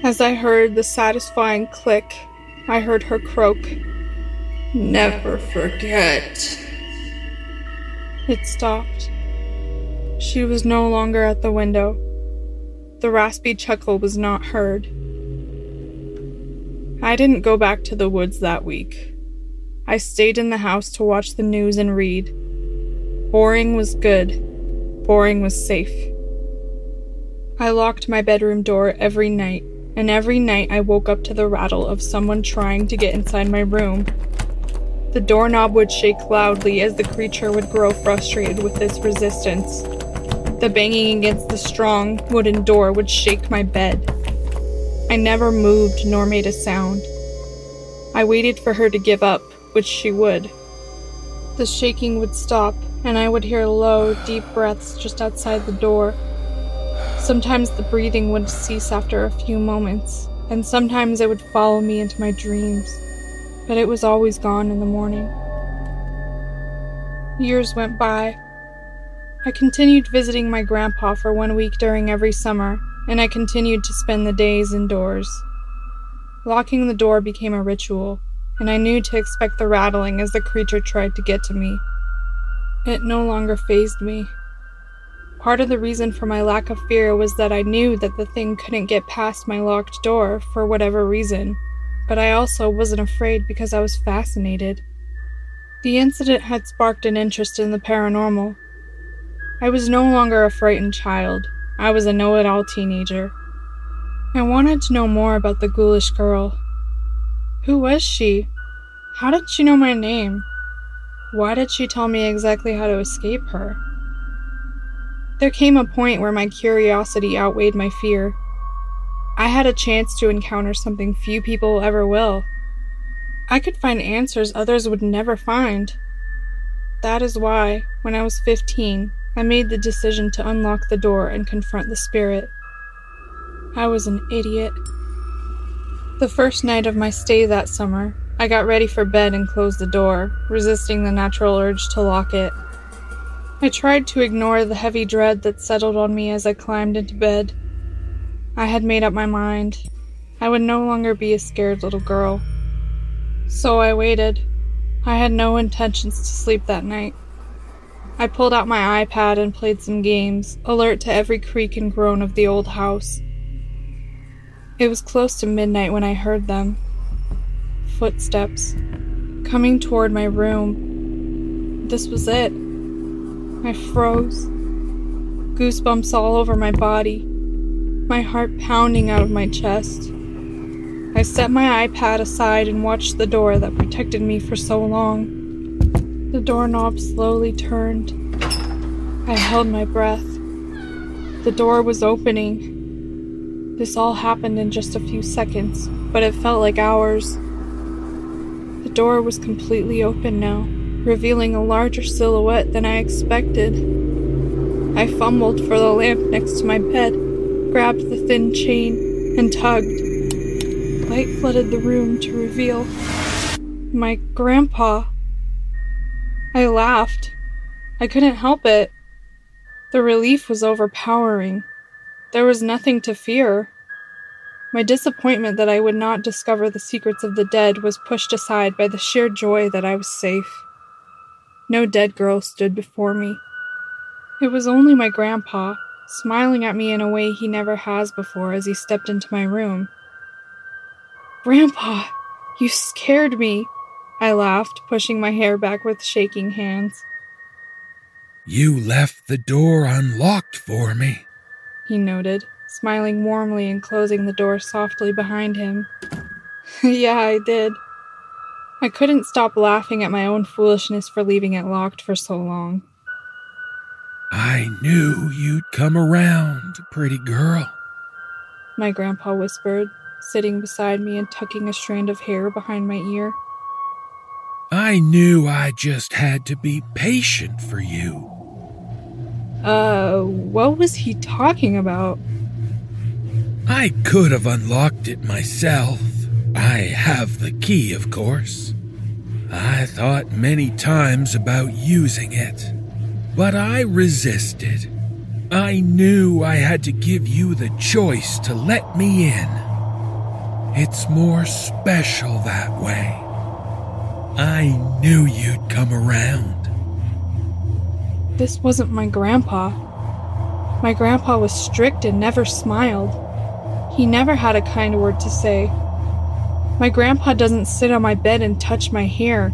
[SPEAKER 4] As I heard the satisfying click, I heard her croak, Never forget. It stopped. She was no longer at the window. The raspy chuckle was not heard. I didn't go back to the woods that week. I stayed in the house to watch the news and read. Boring was good. Boring was safe. I locked my bedroom door every night, and every night I woke up to the rattle of someone trying to get inside my room. The doorknob would shake loudly as the creature would grow frustrated with its resistance. The banging against the strong wooden door would shake my bed. I never moved nor made a sound. I waited for her to give up, which she would. The shaking would stop, and I would hear low, deep breaths just outside the door. Sometimes the breathing would cease after a few moments, and sometimes it would follow me into my dreams but it was always gone in the morning. Years went by. I continued visiting my grandpa for one week during every summer, and I continued to spend the days indoors. Locking the door became a ritual, and I knew to expect the rattling as the creature tried to get to me. It no longer fazed me. Part of the reason for my lack of fear was that I knew that the thing couldn't get past my locked door for whatever reason but I also wasn't afraid because I was fascinated. The incident had sparked an interest in the paranormal. I was no longer a frightened child, I was a know it all teenager. I wanted to know more about the ghoulish girl. Who was she? How did she know my name? Why did she tell me exactly how to escape her? There came a point where my curiosity outweighed my fear. I had a chance to encounter something few people ever will. I could find answers others would never find. That is why, when I was 15, I made the decision to unlock the door and confront the spirit. I was an idiot. The first night of my stay that summer, I got ready for bed and closed the door, resisting the natural urge to lock it. I tried to ignore the heavy dread that settled on me as I climbed into bed. I had made up my mind. I would no longer be a scared little girl. So I waited. I had no intentions to sleep that night. I pulled out my iPad and played some games, alert to every creak and groan of the old house. It was close to midnight when I heard them. Footsteps. Coming toward my room. This was it. I froze. Goosebumps all over my body my heart pounding out of my chest. I set my iPad aside and watched the door that protected me for so long. The doorknob slowly turned. I held my breath. The door was opening. This all happened in just a few seconds, but it felt like hours. The door was completely open now, revealing a larger silhouette than I expected. I fumbled for the lamp next to my bed grabbed the thin chain, and tugged. Light flooded the room to reveal my grandpa. I laughed. I couldn't help it. The relief was overpowering. There was nothing to fear. My disappointment that I would not discover the secrets of the dead was pushed aside by the sheer joy that I was safe. No dead girl stood before me. It was only my grandpa, smiling at me in a way he never has before as he stepped into my room. Grandpa, you scared me, I laughed, pushing my hair back with shaking hands.
[SPEAKER 1] You left the door unlocked for me,
[SPEAKER 4] he noted, smiling warmly and closing the door softly behind him. yeah, I did. I couldn't stop laughing at my own foolishness for leaving it locked for so long.
[SPEAKER 1] I knew you'd come around, pretty girl.
[SPEAKER 4] My grandpa whispered, sitting beside me and tucking a strand of hair behind my ear.
[SPEAKER 1] I knew I just had to be patient for you.
[SPEAKER 4] Uh, what was he talking about?
[SPEAKER 1] I could have unlocked it myself. I have the key, of course. I thought many times about using it, but I resisted. I knew I had to give you the choice to let me in. It's more special that way. I knew you'd come around.
[SPEAKER 4] This wasn't my grandpa. My grandpa was strict and never smiled. He never had a kind word to say. My grandpa doesn't sit on my bed and touch my hair.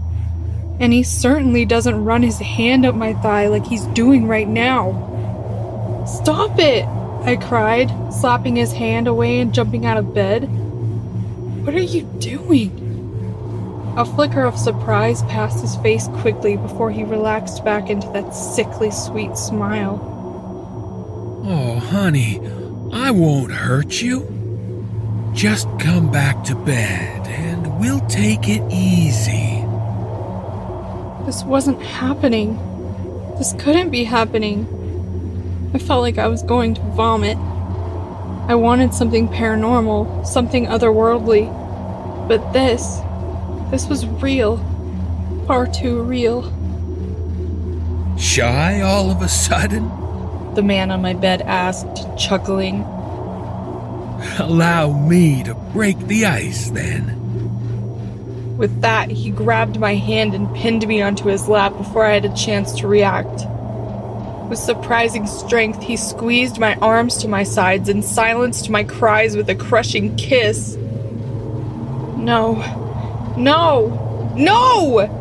[SPEAKER 4] And he certainly doesn't run his hand up my thigh like he's doing right now. Stop it! I cried, slapping his hand away and jumping out of bed. What are you doing? A flicker of surprise passed his face quickly before he relaxed back into that sickly sweet smile.
[SPEAKER 1] Oh, honey, I won't hurt you. Just come back to bed and we'll take it easy.
[SPEAKER 4] This wasn't happening. This couldn't be happening. I felt like I was going to vomit. I wanted something paranormal, something otherworldly. But this, this was real. Far too real.
[SPEAKER 1] Shy all of a sudden?
[SPEAKER 4] The man on my bed asked, chuckling.
[SPEAKER 1] Allow me to break the ice then.
[SPEAKER 4] With that, he grabbed my hand and pinned me onto his lap before I had a chance to react. With surprising strength, he squeezed my arms to my sides and silenced my cries with a crushing kiss. No. No! No!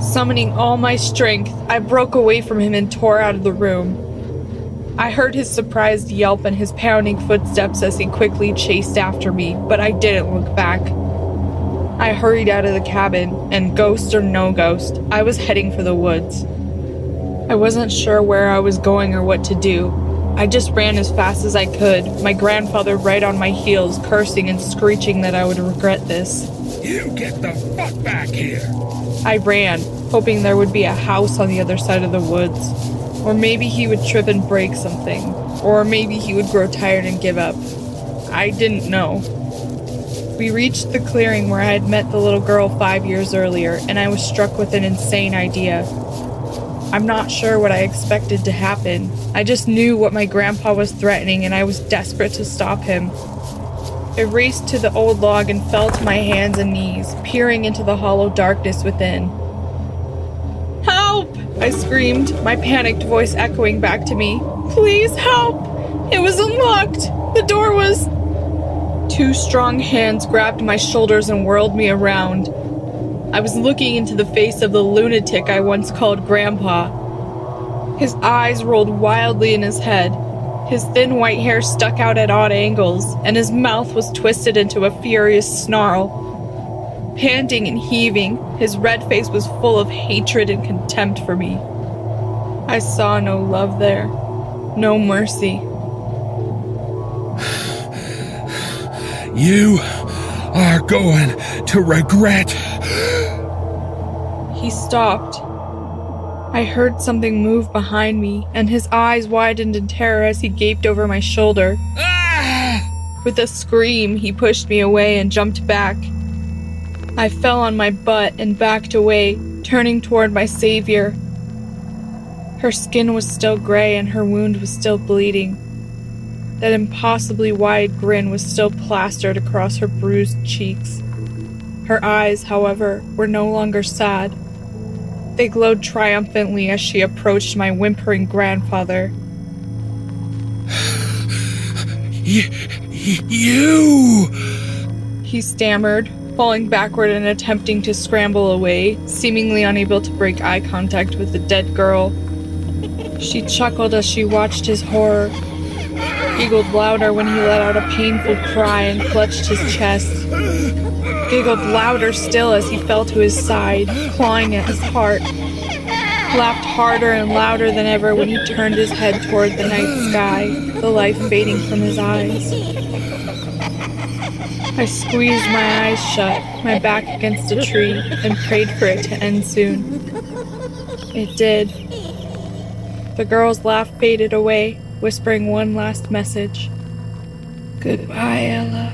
[SPEAKER 4] Summoning all my strength, I broke away from him and tore out of the room. I heard his surprised yelp and his pounding footsteps as he quickly chased after me, but I didn't look back. I hurried out of the cabin, and ghost or no ghost, I was heading for the woods. I wasn't sure where I was going or what to do. I just ran as fast as I could, my grandfather right on my heels, cursing and screeching that I would regret this.
[SPEAKER 1] You get the fuck back here!
[SPEAKER 4] I ran, hoping there would be a house on the other side of the woods. Or maybe he would trip and break something. Or maybe he would grow tired and give up. I didn't know. We reached the clearing where I had met the little girl five years earlier, and I was struck with an insane idea. I'm not sure what I expected to happen. I just knew what my grandpa was threatening, and I was desperate to stop him. I raced to the old log and fell to my hands and knees, peering into the hollow darkness within. Help! I screamed, my panicked voice echoing back to me. Please help! It was unlocked! The door was. Two strong hands grabbed my shoulders and whirled me around. I was looking into the face of the lunatic I once called Grandpa. His eyes rolled wildly in his head. His thin white hair stuck out at odd angles, and his mouth was twisted into a furious snarl. Panting and heaving, his red face was full of hatred and contempt for me. I saw no love there, no mercy.
[SPEAKER 1] You are going to regret.
[SPEAKER 4] He stopped. I heard something move behind me, and his eyes widened in terror as he gaped over my shoulder.
[SPEAKER 1] Ah!
[SPEAKER 4] With a scream, he pushed me away and jumped back. I fell on my butt and backed away, turning toward my savior. Her skin was still gray and her wound was still bleeding. That impossibly wide grin was still plastered across her bruised cheeks. Her eyes, however, were no longer sad. They glowed triumphantly as she approached my whimpering grandfather.
[SPEAKER 1] Y- y- you!
[SPEAKER 4] He stammered, falling backward and attempting to scramble away, seemingly unable to break eye contact with the dead girl. She chuckled as she watched his horror, giggled louder when he let out a painful cry and clutched his chest, giggled louder still as he fell to his side, clawing at his heart, laughed harder and louder than ever when he turned his head toward the night sky, the life fading from his eyes. I squeezed my eyes shut, my back against a tree, and prayed for it to end soon. It did. The girl's laugh faded away, whispering one last message Goodbye, Ella.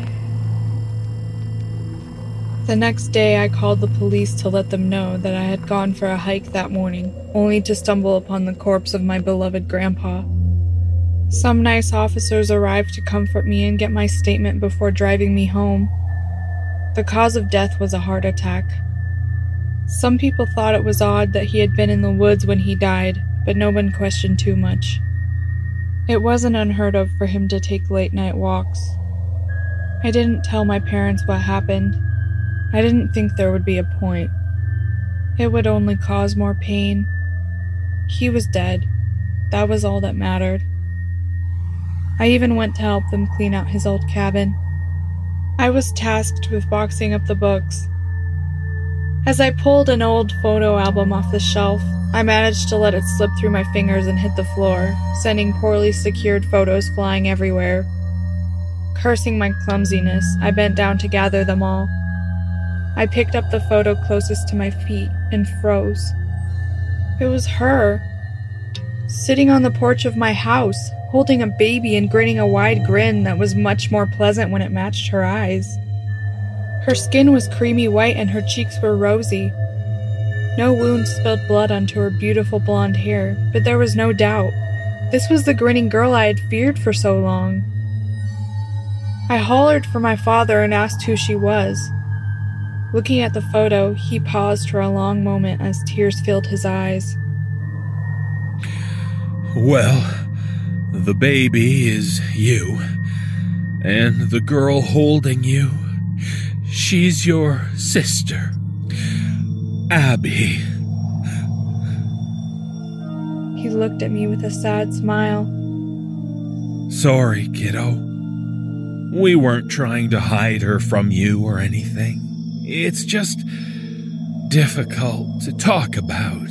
[SPEAKER 4] The next day, I called the police to let them know that I had gone for a hike that morning, only to stumble upon the corpse of my beloved grandpa. Some nice officers arrived to comfort me and get my statement before driving me home. The cause of death was a heart attack. Some people thought it was odd that he had been in the woods when he died, but no one questioned too much. It wasn't unheard of for him to take late night walks. I didn't tell my parents what happened. I didn't think there would be a point. It would only cause more pain. He was dead. That was all that mattered. I even went to help them clean out his old cabin. I was tasked with boxing up the books. As I pulled an old photo album off the shelf, I managed to let it slip through my fingers and hit the floor, sending poorly secured photos flying everywhere. Cursing my clumsiness, I bent down to gather them all. I picked up the photo closest to my feet and froze. It was her, sitting on the porch of my house, holding a baby and grinning a wide grin that was much more pleasant when it matched her eyes. Her skin was creamy white and her cheeks were rosy. No wound spilled blood onto her beautiful blonde hair, but there was no doubt. This was the grinning girl I had feared for so long. I hollered for my father and asked who she was. Looking at the photo, he paused for a long moment as tears filled his eyes.
[SPEAKER 1] Well, the baby is you, and the girl holding you, she's your sister, Abby.
[SPEAKER 4] He looked at me with a sad smile.
[SPEAKER 1] Sorry, kiddo. We weren't trying to hide her from you or anything. It's just difficult to talk about.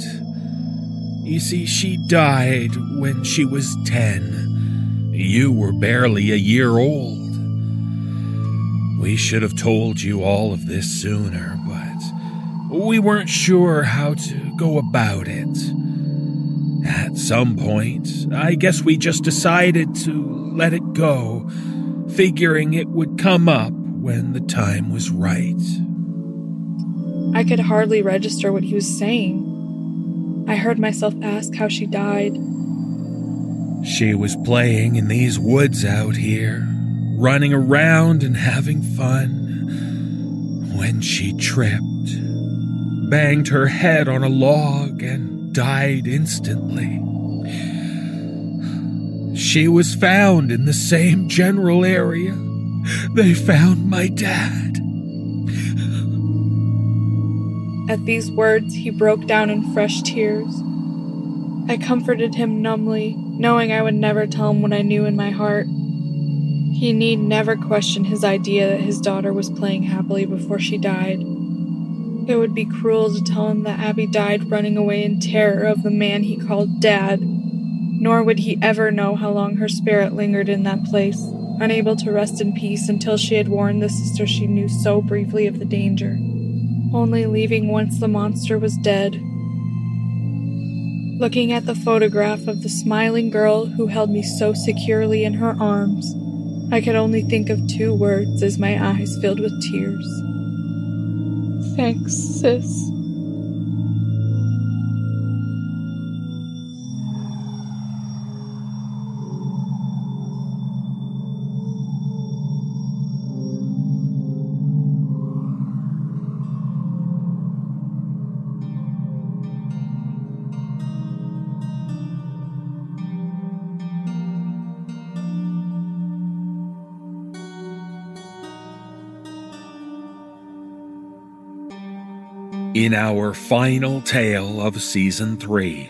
[SPEAKER 1] You see, she died when she was 10. You were barely a year old. We should have told you all of this sooner, but we weren't sure how to go about it. At some point, I guess we just decided to let it go, figuring it would come up when the time was right.
[SPEAKER 4] I could hardly register what he was saying. I heard myself ask how she died.
[SPEAKER 1] She was playing in these woods out here, running around and having fun, when she tripped, banged her head on a log, and died instantly. She was found in the same general area. They found my dad.
[SPEAKER 4] At these words, he broke down in fresh tears. I comforted him numbly, knowing I would never tell him what I knew in my heart. He need never question his idea that his daughter was playing happily before she died. It would be cruel to tell him that Abby died running away in terror of the man he called Dad, nor would he ever know how long her spirit lingered in that place, unable to rest in peace until she had warned the sister she knew so briefly of the danger only leaving once the monster was dead. Looking at the photograph of the smiling girl who held me so securely in her arms, I could only think of two words as my eyes filled with tears. Thanks, sis.
[SPEAKER 1] In our final tale of Season 3,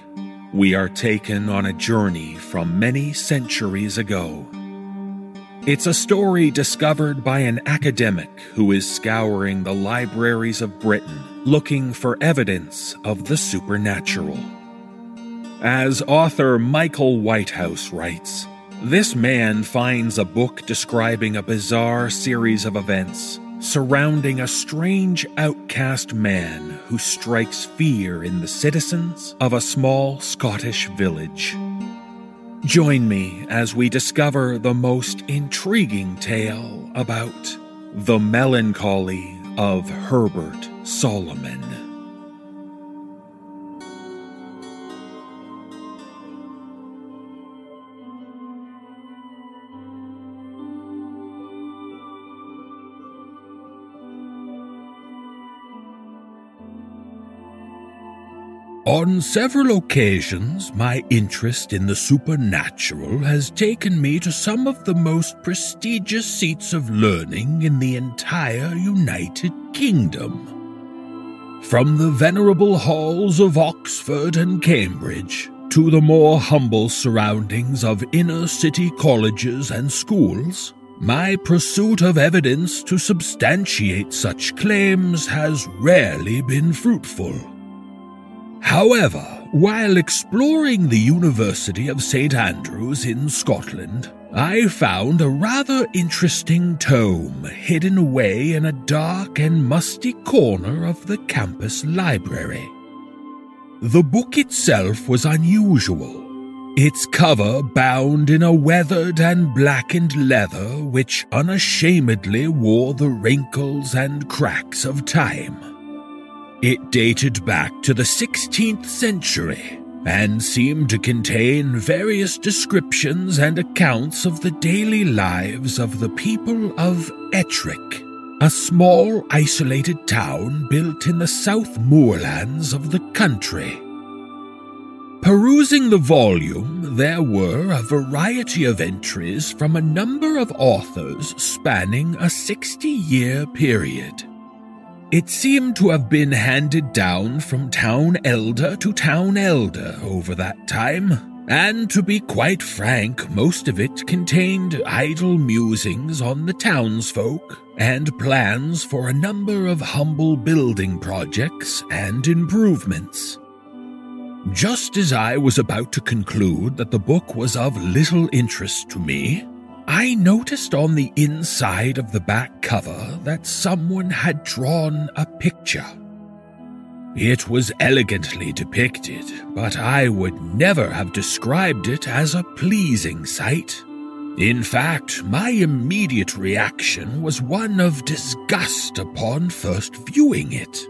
[SPEAKER 1] we are taken on a journey from many centuries ago. It's a story discovered by an academic who is scouring the libraries of Britain looking for evidence of the supernatural. As author Michael Whitehouse writes, This man finds a book describing a bizarre series of events surrounding a strange outcast man who strikes fear in the citizens of a small Scottish village. Join me as we discover the most intriguing tale about the melancholy of Herbert Solomon. On several occasions, my interest in the supernatural has taken me to some of the most prestigious seats of learning in the entire United Kingdom. From the venerable halls of Oxford and Cambridge to the more humble surroundings of inner city colleges and schools, my pursuit of evidence to substantiate such claims has rarely been fruitful. However, while exploring the University of St. Andrews in Scotland, I found a rather interesting tome hidden away in a dark and musty corner of the campus library. The book itself was unusual, its cover bound in a weathered and blackened leather which unashamedly wore the wrinkles and cracks of time. It dated back to the 16th century and seemed to contain various descriptions and accounts of the daily lives of the people of Ettrick, a small isolated town built in the south moorlands of the country. Perusing the volume, there were a variety of entries from a number of authors spanning a 60 year period. It seemed to have been handed down from town elder to town elder over that time, and to be quite frank, most of it contained idle musings on the townsfolk and plans for a number of humble building projects and improvements. Just as I was about to conclude that the book was of little interest to me, I noticed on the inside of the back cover that someone had drawn a picture. It was elegantly depicted, but I would never have described it as a pleasing sight. In fact, my immediate reaction was one of disgust upon first viewing it.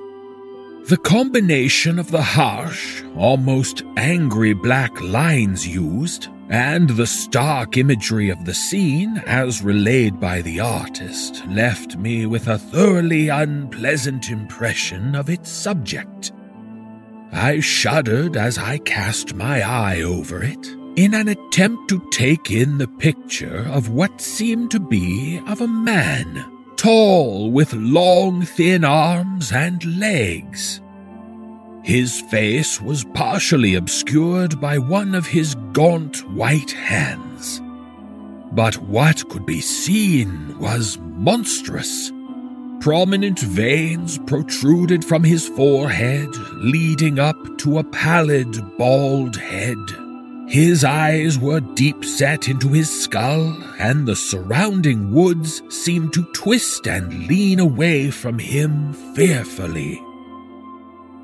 [SPEAKER 1] The combination of the harsh, almost angry black lines used and the stark imagery of the scene, as relayed by the artist, left me with a thoroughly unpleasant impression of its subject. I shuddered as I cast my eye over it, in an attempt to take in the picture of what seemed to be of a man, tall, with long, thin arms and legs. His face was partially obscured by one of his gaunt white hands. But what could be seen was monstrous. Prominent veins protruded from his forehead, leading up to a pallid, bald head. His eyes were deep set into his skull, and the surrounding woods seemed to twist and lean away from him fearfully.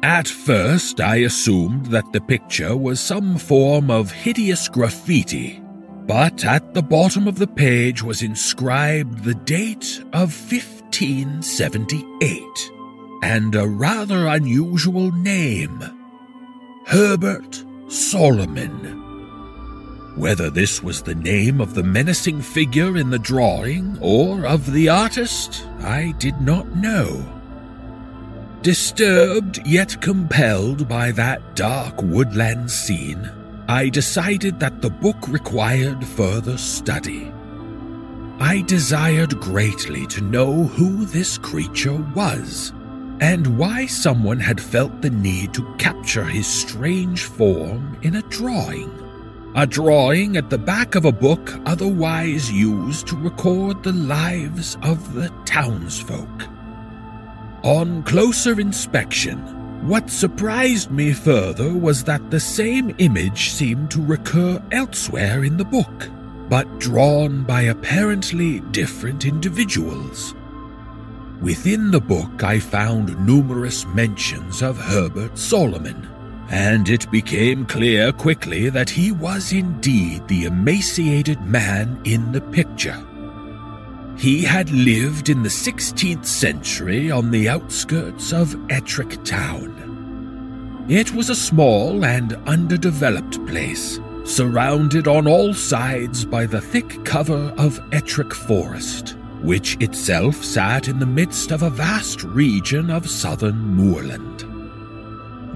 [SPEAKER 1] At first, I assumed that the picture was some form of hideous graffiti, but at the bottom of the page was inscribed the date of 1578 and a rather unusual name Herbert Solomon. Whether this was the name of the menacing figure in the drawing or of the artist, I did not know. Disturbed yet compelled by that dark woodland scene, I decided that the book required further study. I desired greatly to know who this creature was, and why someone had felt the need to capture his strange form in a drawing. A drawing at the back of a book otherwise used to record the lives of the townsfolk. On closer inspection, what surprised me further was that the same image seemed to recur elsewhere in the book. but drawn by apparently different individuals. Within the book, I found numerous mentions of Herbert Solomon, and it became clear quickly that he was indeed the emaciated man in the picture. He had lived in the 16th century on the outskirts of Ettrick Town. It was a small and underdeveloped place, surrounded on all sides by the thick cover of Ettrick Forest, which itself sat in the midst of a vast region of southern moorland.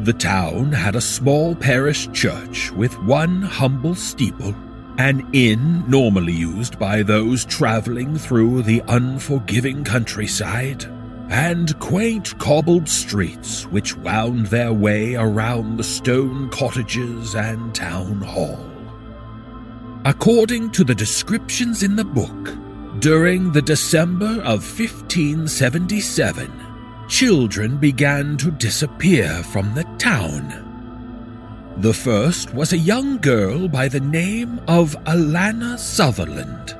[SPEAKER 1] The town had a small parish church with one humble steeple, an inn normally used by those traveling through the unforgiving countryside, and quaint cobbled streets which wound their way around the stone cottages and town hall. According to the descriptions in the book, during the December of 1577, children began to disappear from the town. The first was a young girl by the name of Alana Sutherland.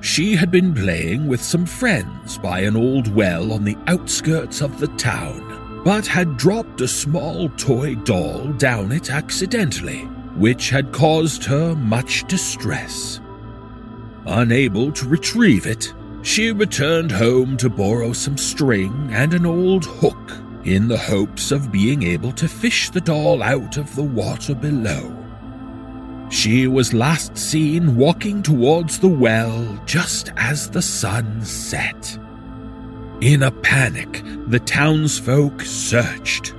[SPEAKER 1] She had been playing with some friends by an old well on the outskirts of the town, but had dropped a small toy doll down it accidentally, which had caused her much distress. Unable to retrieve it, she returned home to borrow some string and an old hook in the hopes of being able to fish the doll out of the water below. She was last seen walking towards the well just as the sun set. In a panic, the townsfolk searched.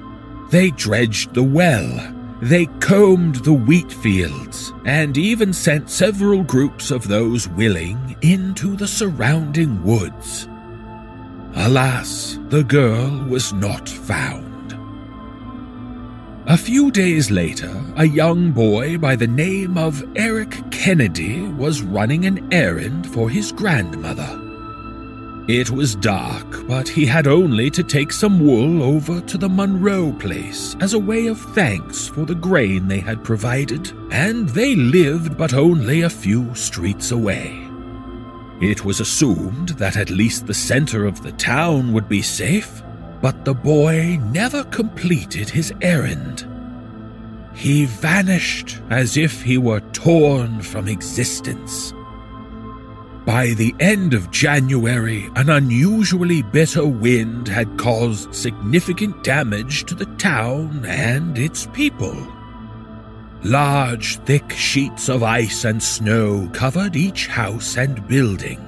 [SPEAKER 1] They dredged the well, they combed the wheat fields, and even sent several groups of those willing into the surrounding woods. Alas, the girl was not found. A few days later, a young boy by the name of Eric Kennedy was running an errand for his grandmother. It was dark, but he had only to take some wool over to the Monroe place as a way of thanks for the grain they had provided, and they lived but only a few streets away. It was assumed that at least the center of the town would be safe, but the boy never completed his errand. He vanished as if he were torn from existence. By the end of January, an unusually bitter wind had caused significant damage to the town and its people. Large, thick sheets of ice and snow covered each house and building.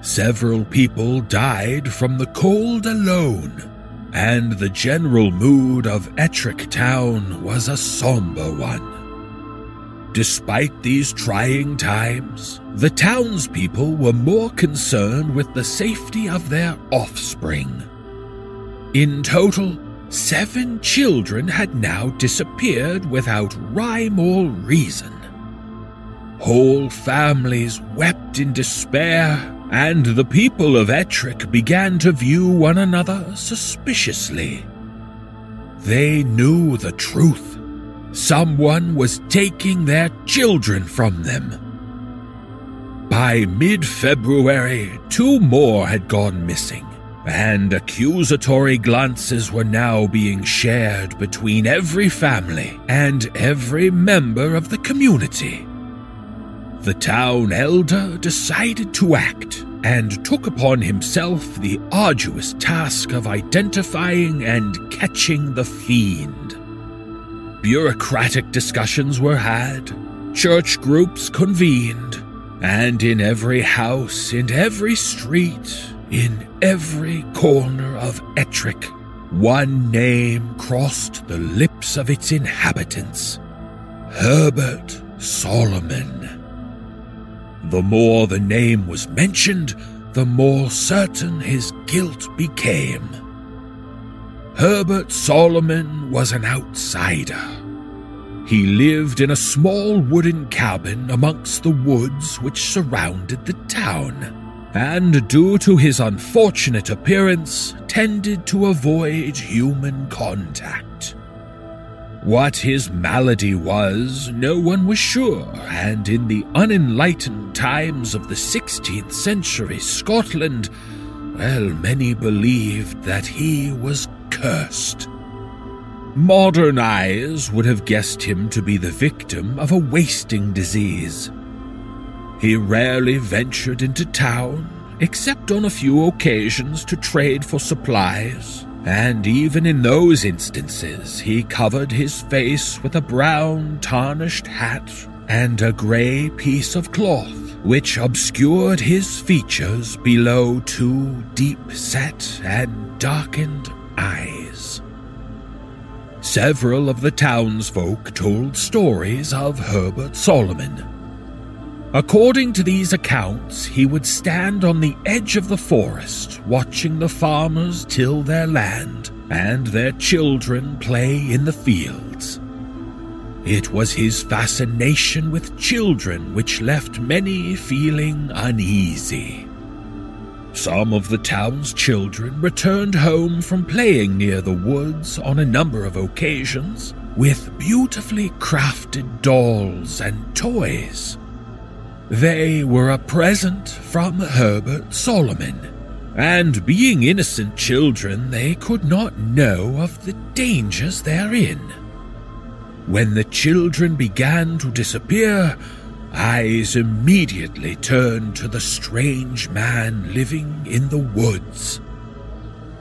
[SPEAKER 1] Several people died from the cold alone, and the general mood of Ettrick Town was a somber one. Despite these trying times, the townspeople were more concerned with the safety of their offspring. In total, seven children had now disappeared without rhyme or reason. Whole families wept in despair, and the people of Ettrick began to view one another suspiciously. They knew the truth Someone was taking their children from them. By mid February, two more had gone missing, and accusatory glances were now being shared between every family and every member of the community. The town elder decided to act and took upon himself the arduous task of identifying and catching the fiend. Bureaucratic discussions were had, church groups convened, and in every house, in every street, in every corner of Ettrick, one name crossed the lips of its inhabitants Herbert Solomon. The more the name was mentioned, the more certain his guilt became. Herbert Solomon was an outsider. He lived in a small wooden cabin amongst the woods which surrounded the town, and due to his unfortunate appearance, tended to avoid human contact. What his malady was, no one was sure, and in the unenlightened times of the 16th century Scotland, well, many believed that he was cursed. Modern eyes would have guessed him to be the victim of a wasting disease. He rarely ventured into town, except on a few occasions to trade for supplies, and even in those instances he covered his face with a brown tarnished hat and a grey piece of cloth, which obscured his features below two deep set and darkened eyes. Several of the townsfolk told stories of Herbert Solomon. According to these accounts, he would stand on the edge of the forest, watching the farmers till their land and their children play in the fields. It was his fascination with children which left many feeling uneasy. Some of the town's children returned home from playing near the woods on a number of occasions with beautifully crafted dolls and toys. They were a present from Herbert Solomon, and being innocent children, they could not know of the dangers therein. When the children began to disappear, eyes immediately turned to the strange man living in the woods.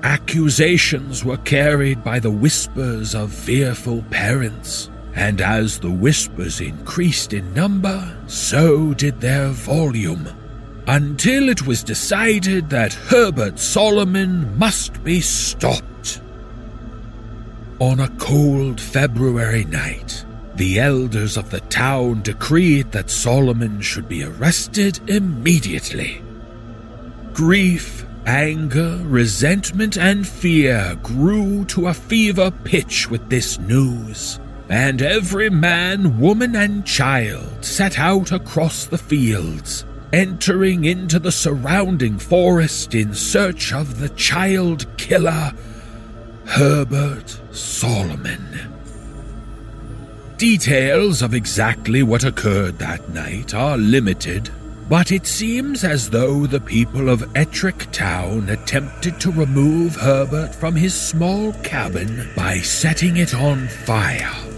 [SPEAKER 1] Accusations were carried by the whispers of fearful parents, and as the whispers increased in number, so did their volume, until it was decided that Herbert Solomon must be stopped. On a cold February night, the elders of the town decreed that Solomon should be arrested immediately. Grief, anger, resentment, and fear grew to a fever pitch with this news, and every man, woman, and child set out across the fields, entering into the surrounding forest in search of the child killer, Herbert Solomon. Details of exactly what occurred that night are limited, but it seems as though the people of Ettrick Town attempted to remove Herbert from his small cabin by setting it on fire.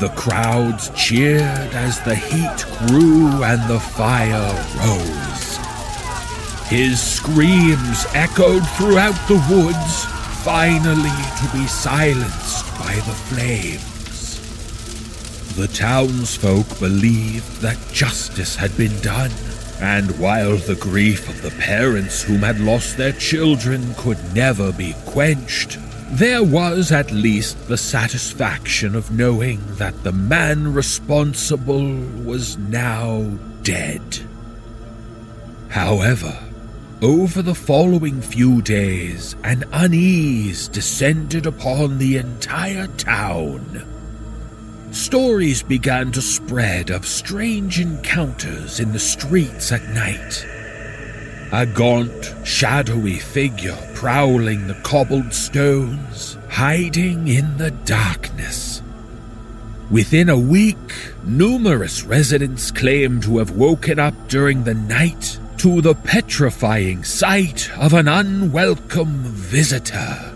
[SPEAKER 1] The crowds cheered as the heat grew and the fire rose. His screams echoed throughout the woods, finally to be silenced by the flames. The townsfolk believed that justice had been done, and while the grief of the parents whom had lost their children could never be quenched, there was at least the satisfaction of knowing that the man responsible was now dead. However, over the following few days, an unease descended upon the entire town. Stories began to spread of strange encounters in the streets at night. A gaunt, shadowy figure prowling the cobbled stones, hiding in the darkness. Within a week, numerous residents claimed to have woken up during the night to the petrifying sight of an unwelcome visitor.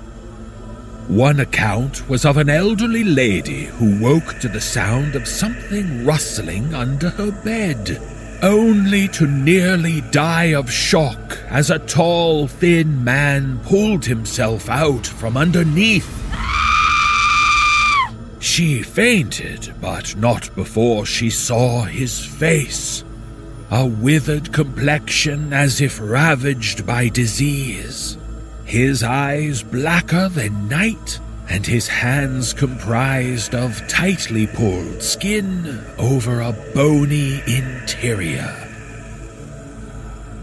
[SPEAKER 1] One account was of an elderly lady who woke to the sound of something rustling under her bed, only to nearly die of shock as a tall, thin man pulled himself out from underneath. She fainted, but not before she saw his face. A withered complexion as if ravaged by disease his eyes blacker than night, and his hands comprised of tightly pulled skin over a bony interior.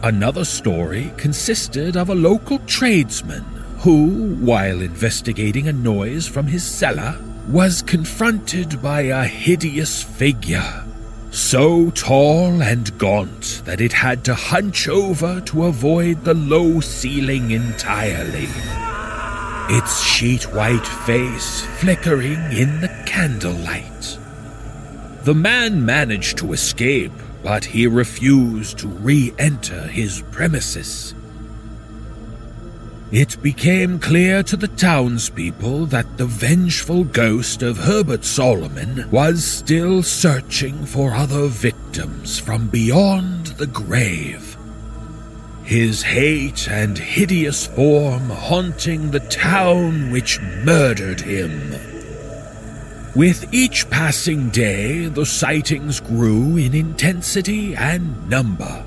[SPEAKER 1] Another story consisted of a local tradesman who, while investigating a noise from his cellar, was confronted by a hideous figure so tall and gaunt that it had to hunch over to avoid the low ceiling entirely. Its sheet white face flickering in the candlelight. The man managed to escape, but he refused to re enter his premises. It became clear to the townspeople that the vengeful ghost of Herbert Solomon was still searching for other victims from beyond the grave. His hate and hideous form haunting the town which murdered him. With each passing day, the sightings grew in intensity and number.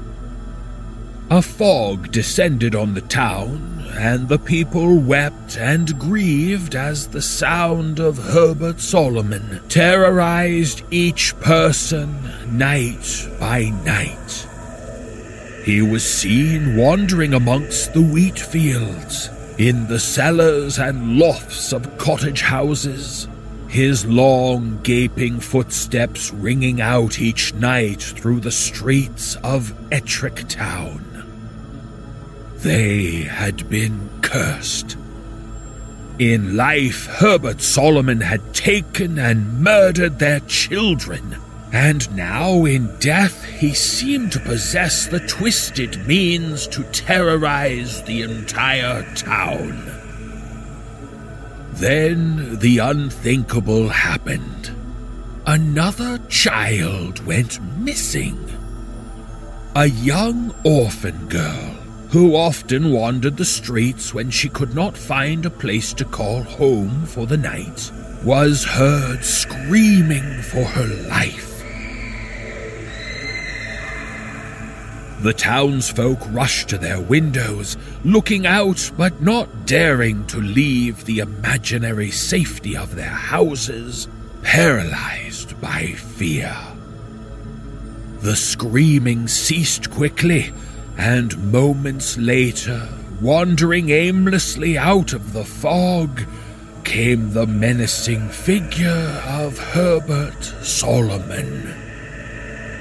[SPEAKER 1] A fog descended on the town, and the people wept and grieved as the sound of Herbert Solomon terrorized each person night by night. He was seen wandering amongst the wheat fields, in the cellars and lofts of cottage houses, his long, gaping footsteps ringing out each night through the streets of Ettrick Town. They had been cursed. In life, Herbert Solomon had taken and murdered their children, and now in death he seemed to possess the twisted means to terrorize the entire town. Then the unthinkable happened. Another child went missing. A young orphan girl who often wandered the streets when she could not find a place to call home for the night, was heard screaming for her life. The townsfolk rushed to their windows, looking out but not daring to leave the imaginary safety of their houses, paralyzed by fear. The screaming ceased quickly, and moments later, wandering aimlessly out of the fog, came the menacing figure of Herbert Solomon.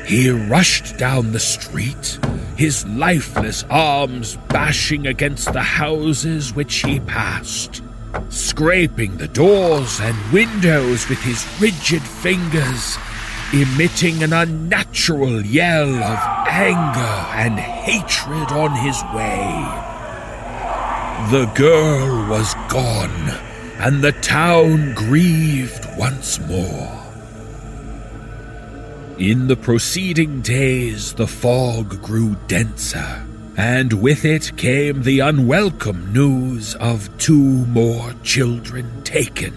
[SPEAKER 1] He rushed down the street, his lifeless arms bashing against the houses which he passed, scraping the doors and windows with his rigid fingers, emitting an unnatural yell of anger and hatred on his way. The girl was gone, and the town grieved once more. In the proceeding days, the fog grew denser, and with it came the unwelcome news of two more children taken.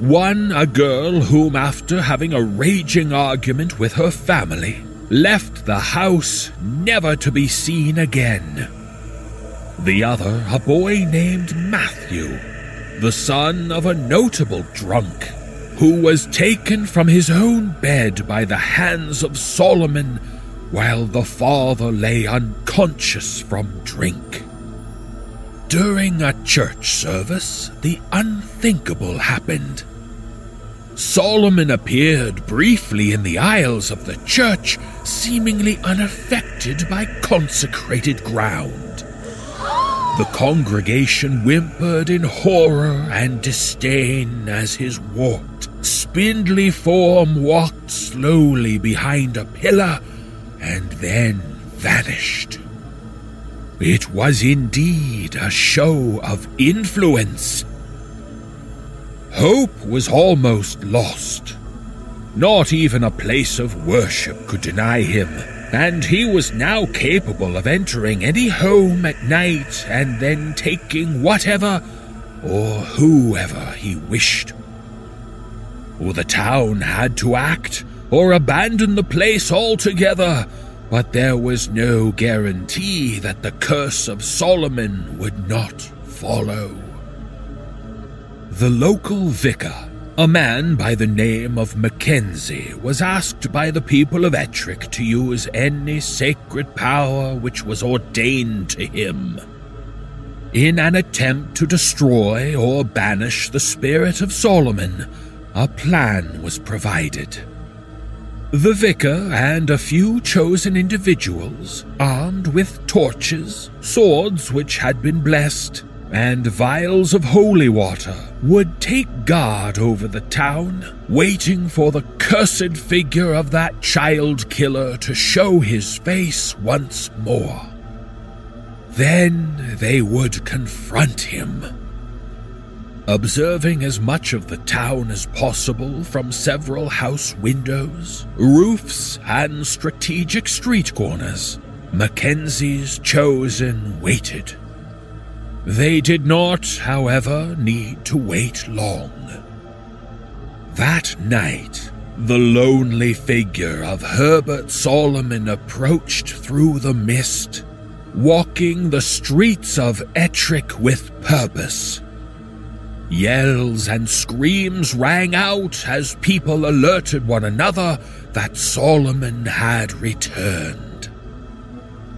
[SPEAKER 1] One, a girl whom, after having a raging argument with her family, left the house never to be seen again. The other, a boy named Matthew, the son of a notable drunk who was taken from his own bed by the hands of Solomon while the father lay unconscious from drink. During a church service, the unthinkable happened. Solomon appeared briefly in the aisles of the church, seemingly unaffected by consecrated ground. The congregation whimpered in horror and disdain as his warped, spindly form walked slowly behind a pillar and then vanished. It was indeed a show of influence. Hope was almost lost. Not even a place of worship could deny him and he was now capable of entering any home at night and then taking whatever or whoever he wished. The town had to act or abandon the place altogether, but there was no guarantee that the curse of Solomon would not follow. The local vicar a man by the name of Mackenzie was asked by the people of Ettrick to use any sacred power which was ordained to him. In an attempt to destroy or banish the spirit of Solomon, a plan was provided. The vicar and a few chosen individuals, armed with torches, swords which had been blessed, and vials of holy water would take guard over the town, waiting for the cursed figure of that child killer to show his face once more. Then they would confront him. Observing as much of the town as possible from several house windows, roofs, and strategic street corners, Mackenzie's chosen waited. They did not, however, need to wait long. That night, the lonely figure of Herbert Solomon approached through the mist, walking the streets of Ettrick with purpose. Yells and screams rang out as people alerted one another that Solomon had returned.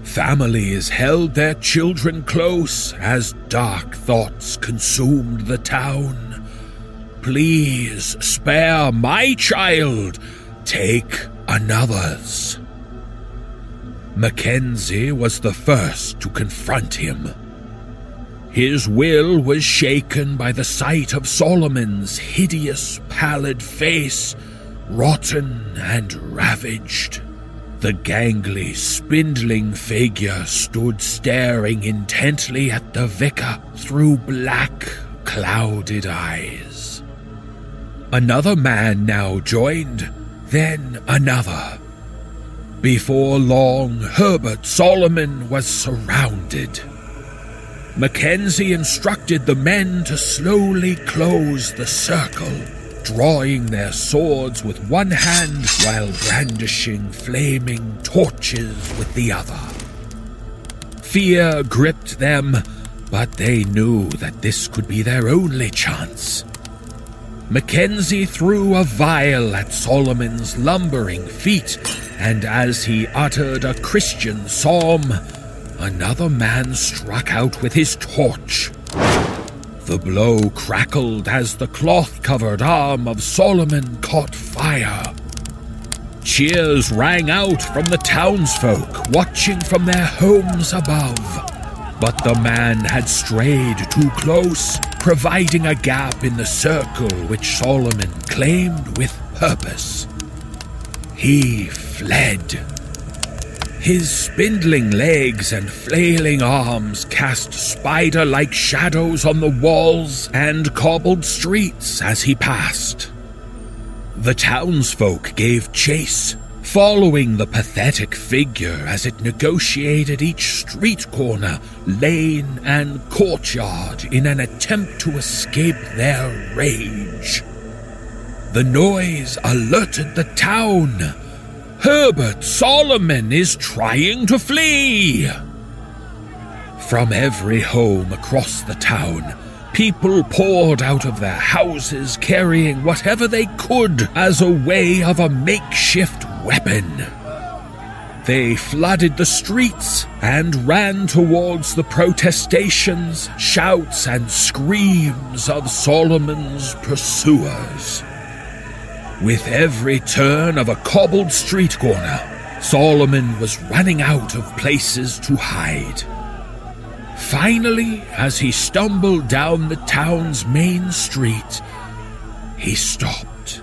[SPEAKER 1] Families held their children close as dark thoughts consumed the town. Please spare my child, take another's. Mackenzie was the first to confront him. His will was shaken by the sight of Solomon's hideous, pallid face, rotten and ravaged. The gangly, spindling figure stood staring intently at the vicar through black, clouded eyes. Another man now joined, then another. Before long, Herbert Solomon was surrounded. Mackenzie instructed the men to slowly close the circle, drawing their swords with one hand while brandishing flaming torches with the other. Fear gripped them, but they knew that this could be their only chance. Mackenzie threw a vial at Solomon's lumbering feet, and as he uttered a Christian psalm, Another man struck out with his torch. The blow crackled as the cloth covered arm of Solomon caught fire. Cheers rang out from the townsfolk watching from their homes above. But the man had strayed too close, providing a gap in the circle which Solomon claimed with purpose. He fled. His spindling legs and flailing arms cast spider like shadows on the walls and cobbled streets as he passed. The townsfolk gave chase, following the pathetic figure as it negotiated each street corner, lane, and courtyard in an attempt to escape their rage. The noise alerted the town Herbert Solomon is trying to flee. From every home across the town, people poured out of their houses carrying whatever they could as a way of a makeshift weapon. They flooded the streets and ran towards the protestations, shouts, and screams of Solomon's pursuers. With every turn of a cobbled street corner, Solomon was running out of places to hide. Finally, as he stumbled down the town's main street, he stopped.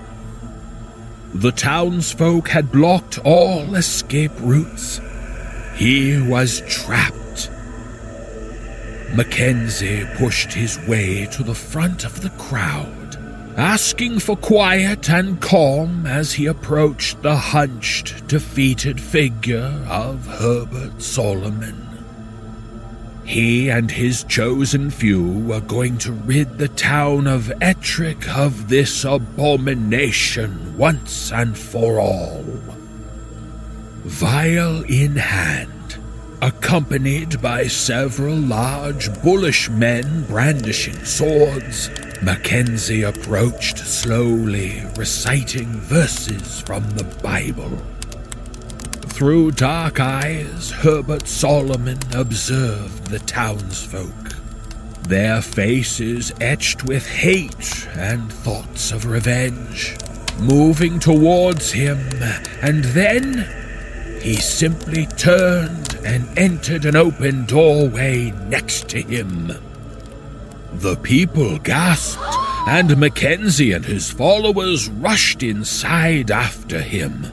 [SPEAKER 1] The townsfolk had blocked all escape routes. He was trapped. Mackenzie pushed his way to the front of the crowd asking for quiet and calm as he approached the hunched, defeated figure of Herbert Solomon. He and his chosen few were going to rid the town of Ettrick of this abomination once and for all. Vial in hand, accompanied by several large, bullish men brandishing swords, Mackenzie approached slowly, reciting verses from the Bible. Through dark eyes, Herbert Solomon observed the townsfolk, their faces etched with hate and thoughts of revenge, moving towards him, and then he simply turned and entered an open doorway next to him. The people gasped, and Mackenzie and his followers rushed inside after him.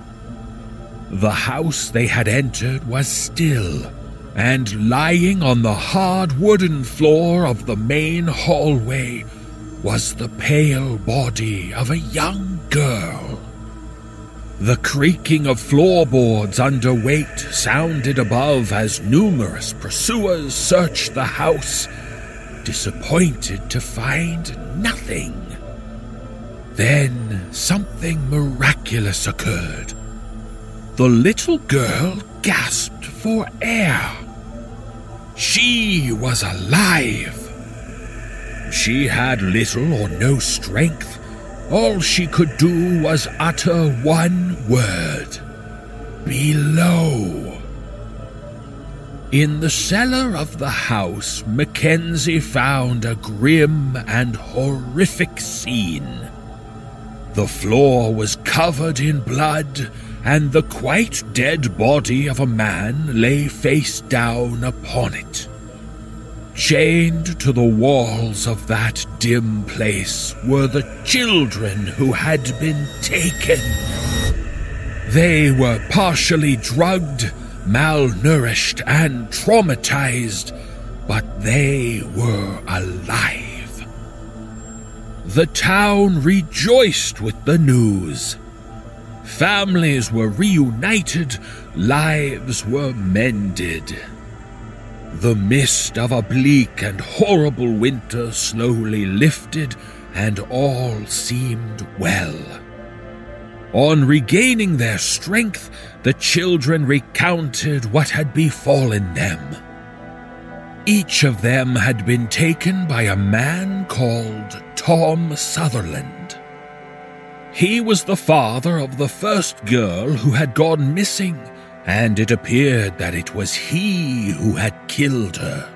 [SPEAKER 1] The house they had entered was still, and lying on the hard wooden floor of the main hallway was the pale body of a young girl. The creaking of floorboards under weight sounded above as numerous pursuers searched the house, disappointed to find nothing. Then something miraculous occurred. The little girl gasped for air. She was alive. She had little or no strength. All she could do was utter one word below. In the cellar of the house, Mackenzie found a grim and horrific scene. The floor was covered in blood, and the quite dead body of a man lay face down upon it. Chained to the walls of that dim place were the children who had been taken. They were partially drugged, malnourished, and traumatized, but they were alive. The town rejoiced with the news. Families were reunited, lives were mended. The mist of a bleak and horrible winter slowly lifted, and all seemed well. On regaining their strength, the children recounted what had befallen them. Each of them had been taken by a man called Tom Sutherland. He was the father of the first girl who had gone missing and it appeared that it was he who had killed her.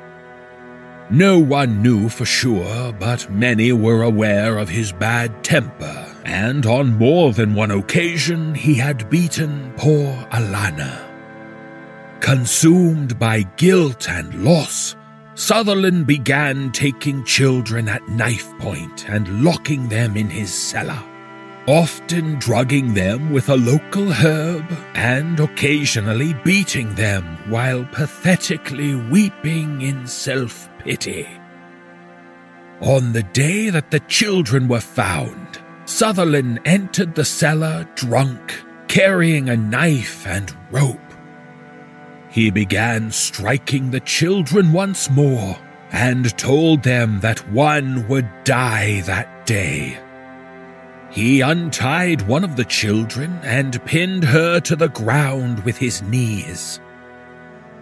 [SPEAKER 1] No one knew for sure, but many were aware of his bad temper, and on more than one occasion he had beaten poor Alana. Consumed by guilt and loss, Sutherland began taking children at knife point and locking them in his cellar often drugging them with a local herb and occasionally beating them while pathetically weeping in self pity. On the day that the children were found, Sutherland entered the cellar drunk, carrying a knife and rope. He began striking the children once more and told them that one would die that day he untied one of the children and pinned her to the ground with his knees.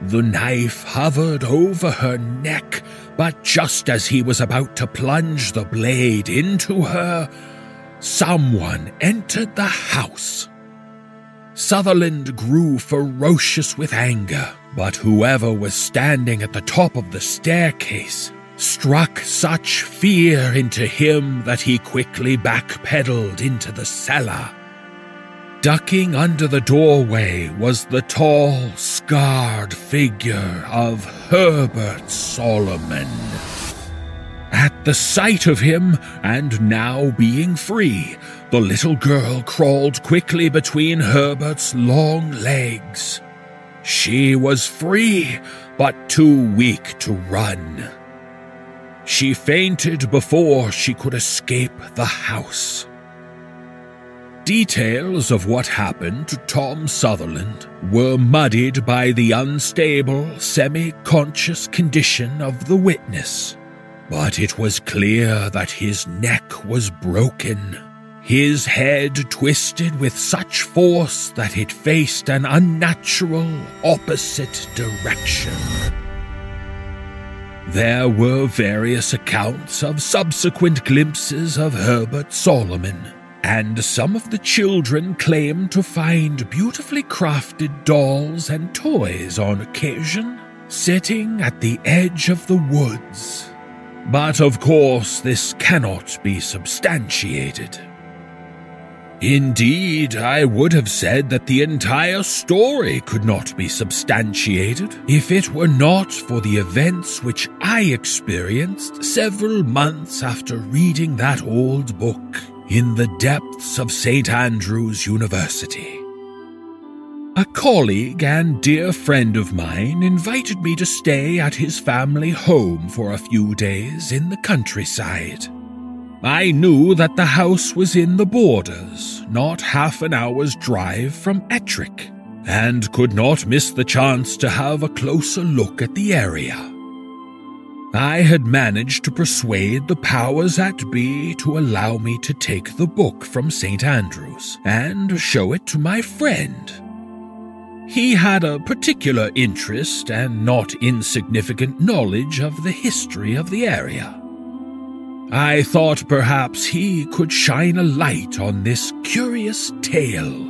[SPEAKER 1] The knife hovered over her neck, but just as he was about to plunge the blade into her, someone entered the house. Sutherland grew ferocious with anger, but whoever was standing at the top of the staircase struck such fear into him that he quickly backpedaled into the cellar. Ducking under the doorway was the tall, scarred figure of Herbert Solomon. At the sight of him, and now being free, the little girl crawled quickly between Herbert's long legs. She was free, but too weak to run. She fainted before she could escape the house. Details of what happened to Tom Sutherland were muddied by the unstable, semi conscious condition of the witness, but it was clear that his neck was broken, his head twisted with such force that it faced an unnatural opposite direction. There were various accounts of subsequent glimpses of Herbert Solomon, and some of the children claimed to find beautifully crafted dolls and toys on occasion sitting at the edge of the woods. But of course, this cannot be substantiated. Indeed, I would have said that the entire story could not be substantiated if it were not for the events which I experienced several months after reading that old book in the depths of St. Andrew's University. A colleague and dear friend of mine invited me to stay at his family home for a few days in the countryside. I knew that the house was in the borders, not half an hour's drive from Ettrick, and could not miss the chance to have a closer look at the area. I had managed to persuade the powers that be to allow me to take the book from St. Andrews and show it to my friend. He had a particular interest and not insignificant knowledge of the history of the area. I thought perhaps he could shine a light on this curious tale.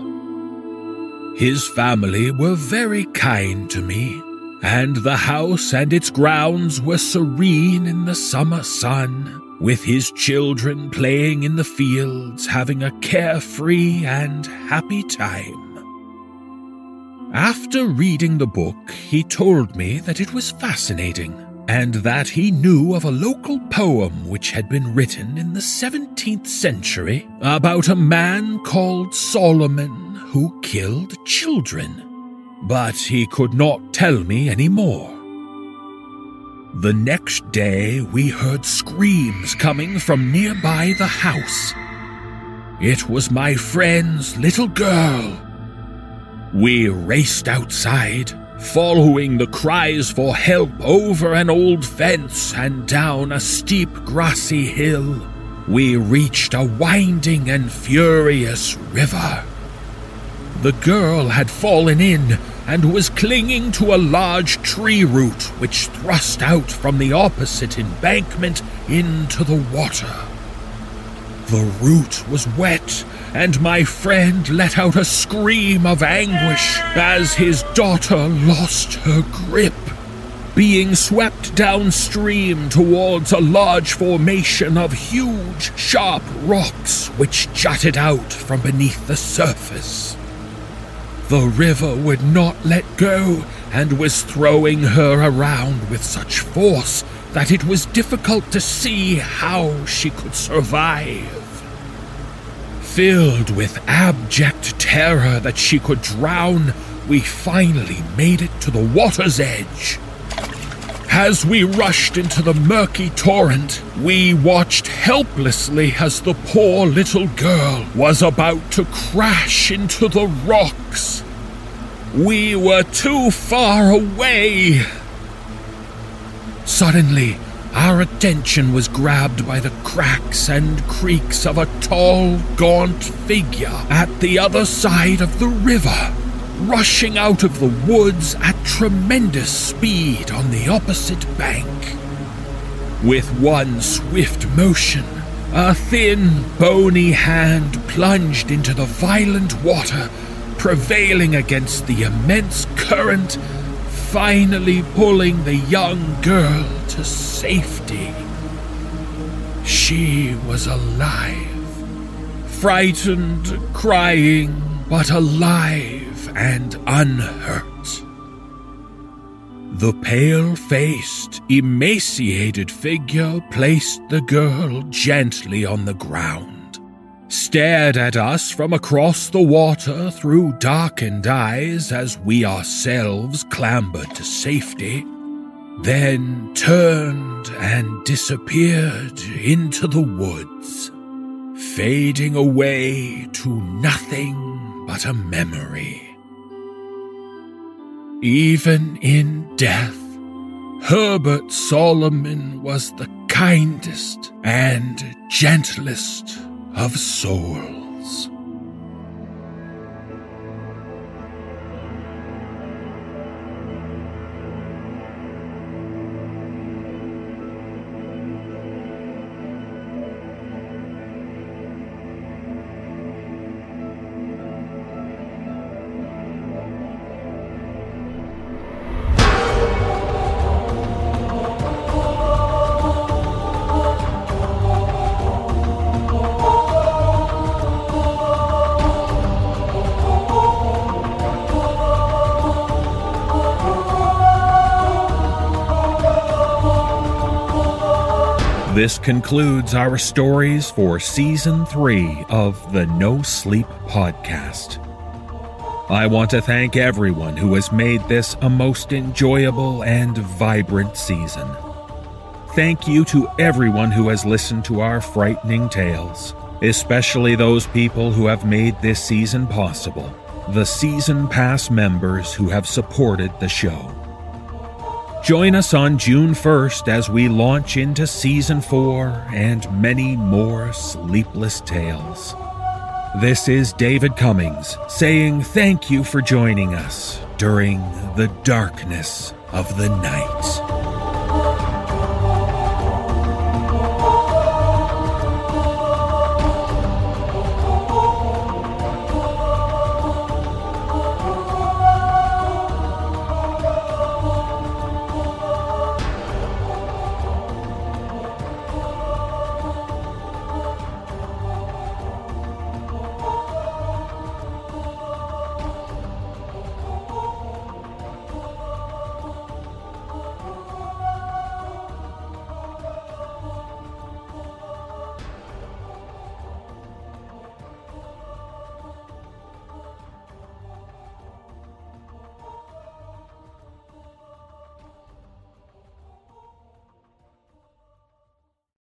[SPEAKER 1] His family were very kind to me, and the house and its grounds were serene in the summer sun, with his children playing in the fields, having a carefree and happy time. After reading the book, he told me that it was fascinating and that he knew of a local poem which had been written in the 17th century about a man called Solomon who killed children. But he could not tell me any more. The next day, we heard screams coming from nearby the house. It was my friend's little girl. We raced outside following the cries for help over an old fence and down a steep grassy hill, we reached a winding and furious river. The girl had fallen in and was clinging to a large tree root which thrust out from the opposite embankment into the water. The root was wet and my friend let out a scream of anguish as his daughter lost her grip. Being swept downstream towards a large formation of huge, sharp rocks which jutted out from beneath the surface. The river would not let go and was throwing her around with such force that it was difficult to see how she could survive. Filled with abject terror that she could drown, we finally made it to the water's edge. As we rushed into the murky torrent, we watched helplessly as the poor little girl was about to crash into the rocks. We were too far away. Suddenly, our attention was grabbed by the cracks and creaks of a tall, gaunt figure at the other side of the river, rushing out of the woods at tremendous speed on the opposite bank. With one swift motion, a thin, bony hand plunged into the violent water, prevailing against the immense current finally pulling the young girl to safety. She was alive, frightened, crying, but alive and unhurt. The pale faced, emaciated figure placed the girl gently on the ground stared at us from across the water through darkened eyes as we ourselves clambered to safety, then turned and disappeared into the woods, fading away to nothing but a memory. Even in death, Herbert Solomon was the kindest and gentlest of souls. This concludes our stories for season three of the No Sleep podcast. I want to thank everyone who has made this a most enjoyable and vibrant season. Thank you to everyone who has listened to our frightening tales, especially those people who have made this season possible, the Season Pass members who have supported the show. Join us on June 1st as we launch into Season 4 and many more sleepless tales. This is David Cummings saying thank you for joining us during the darkness of the night.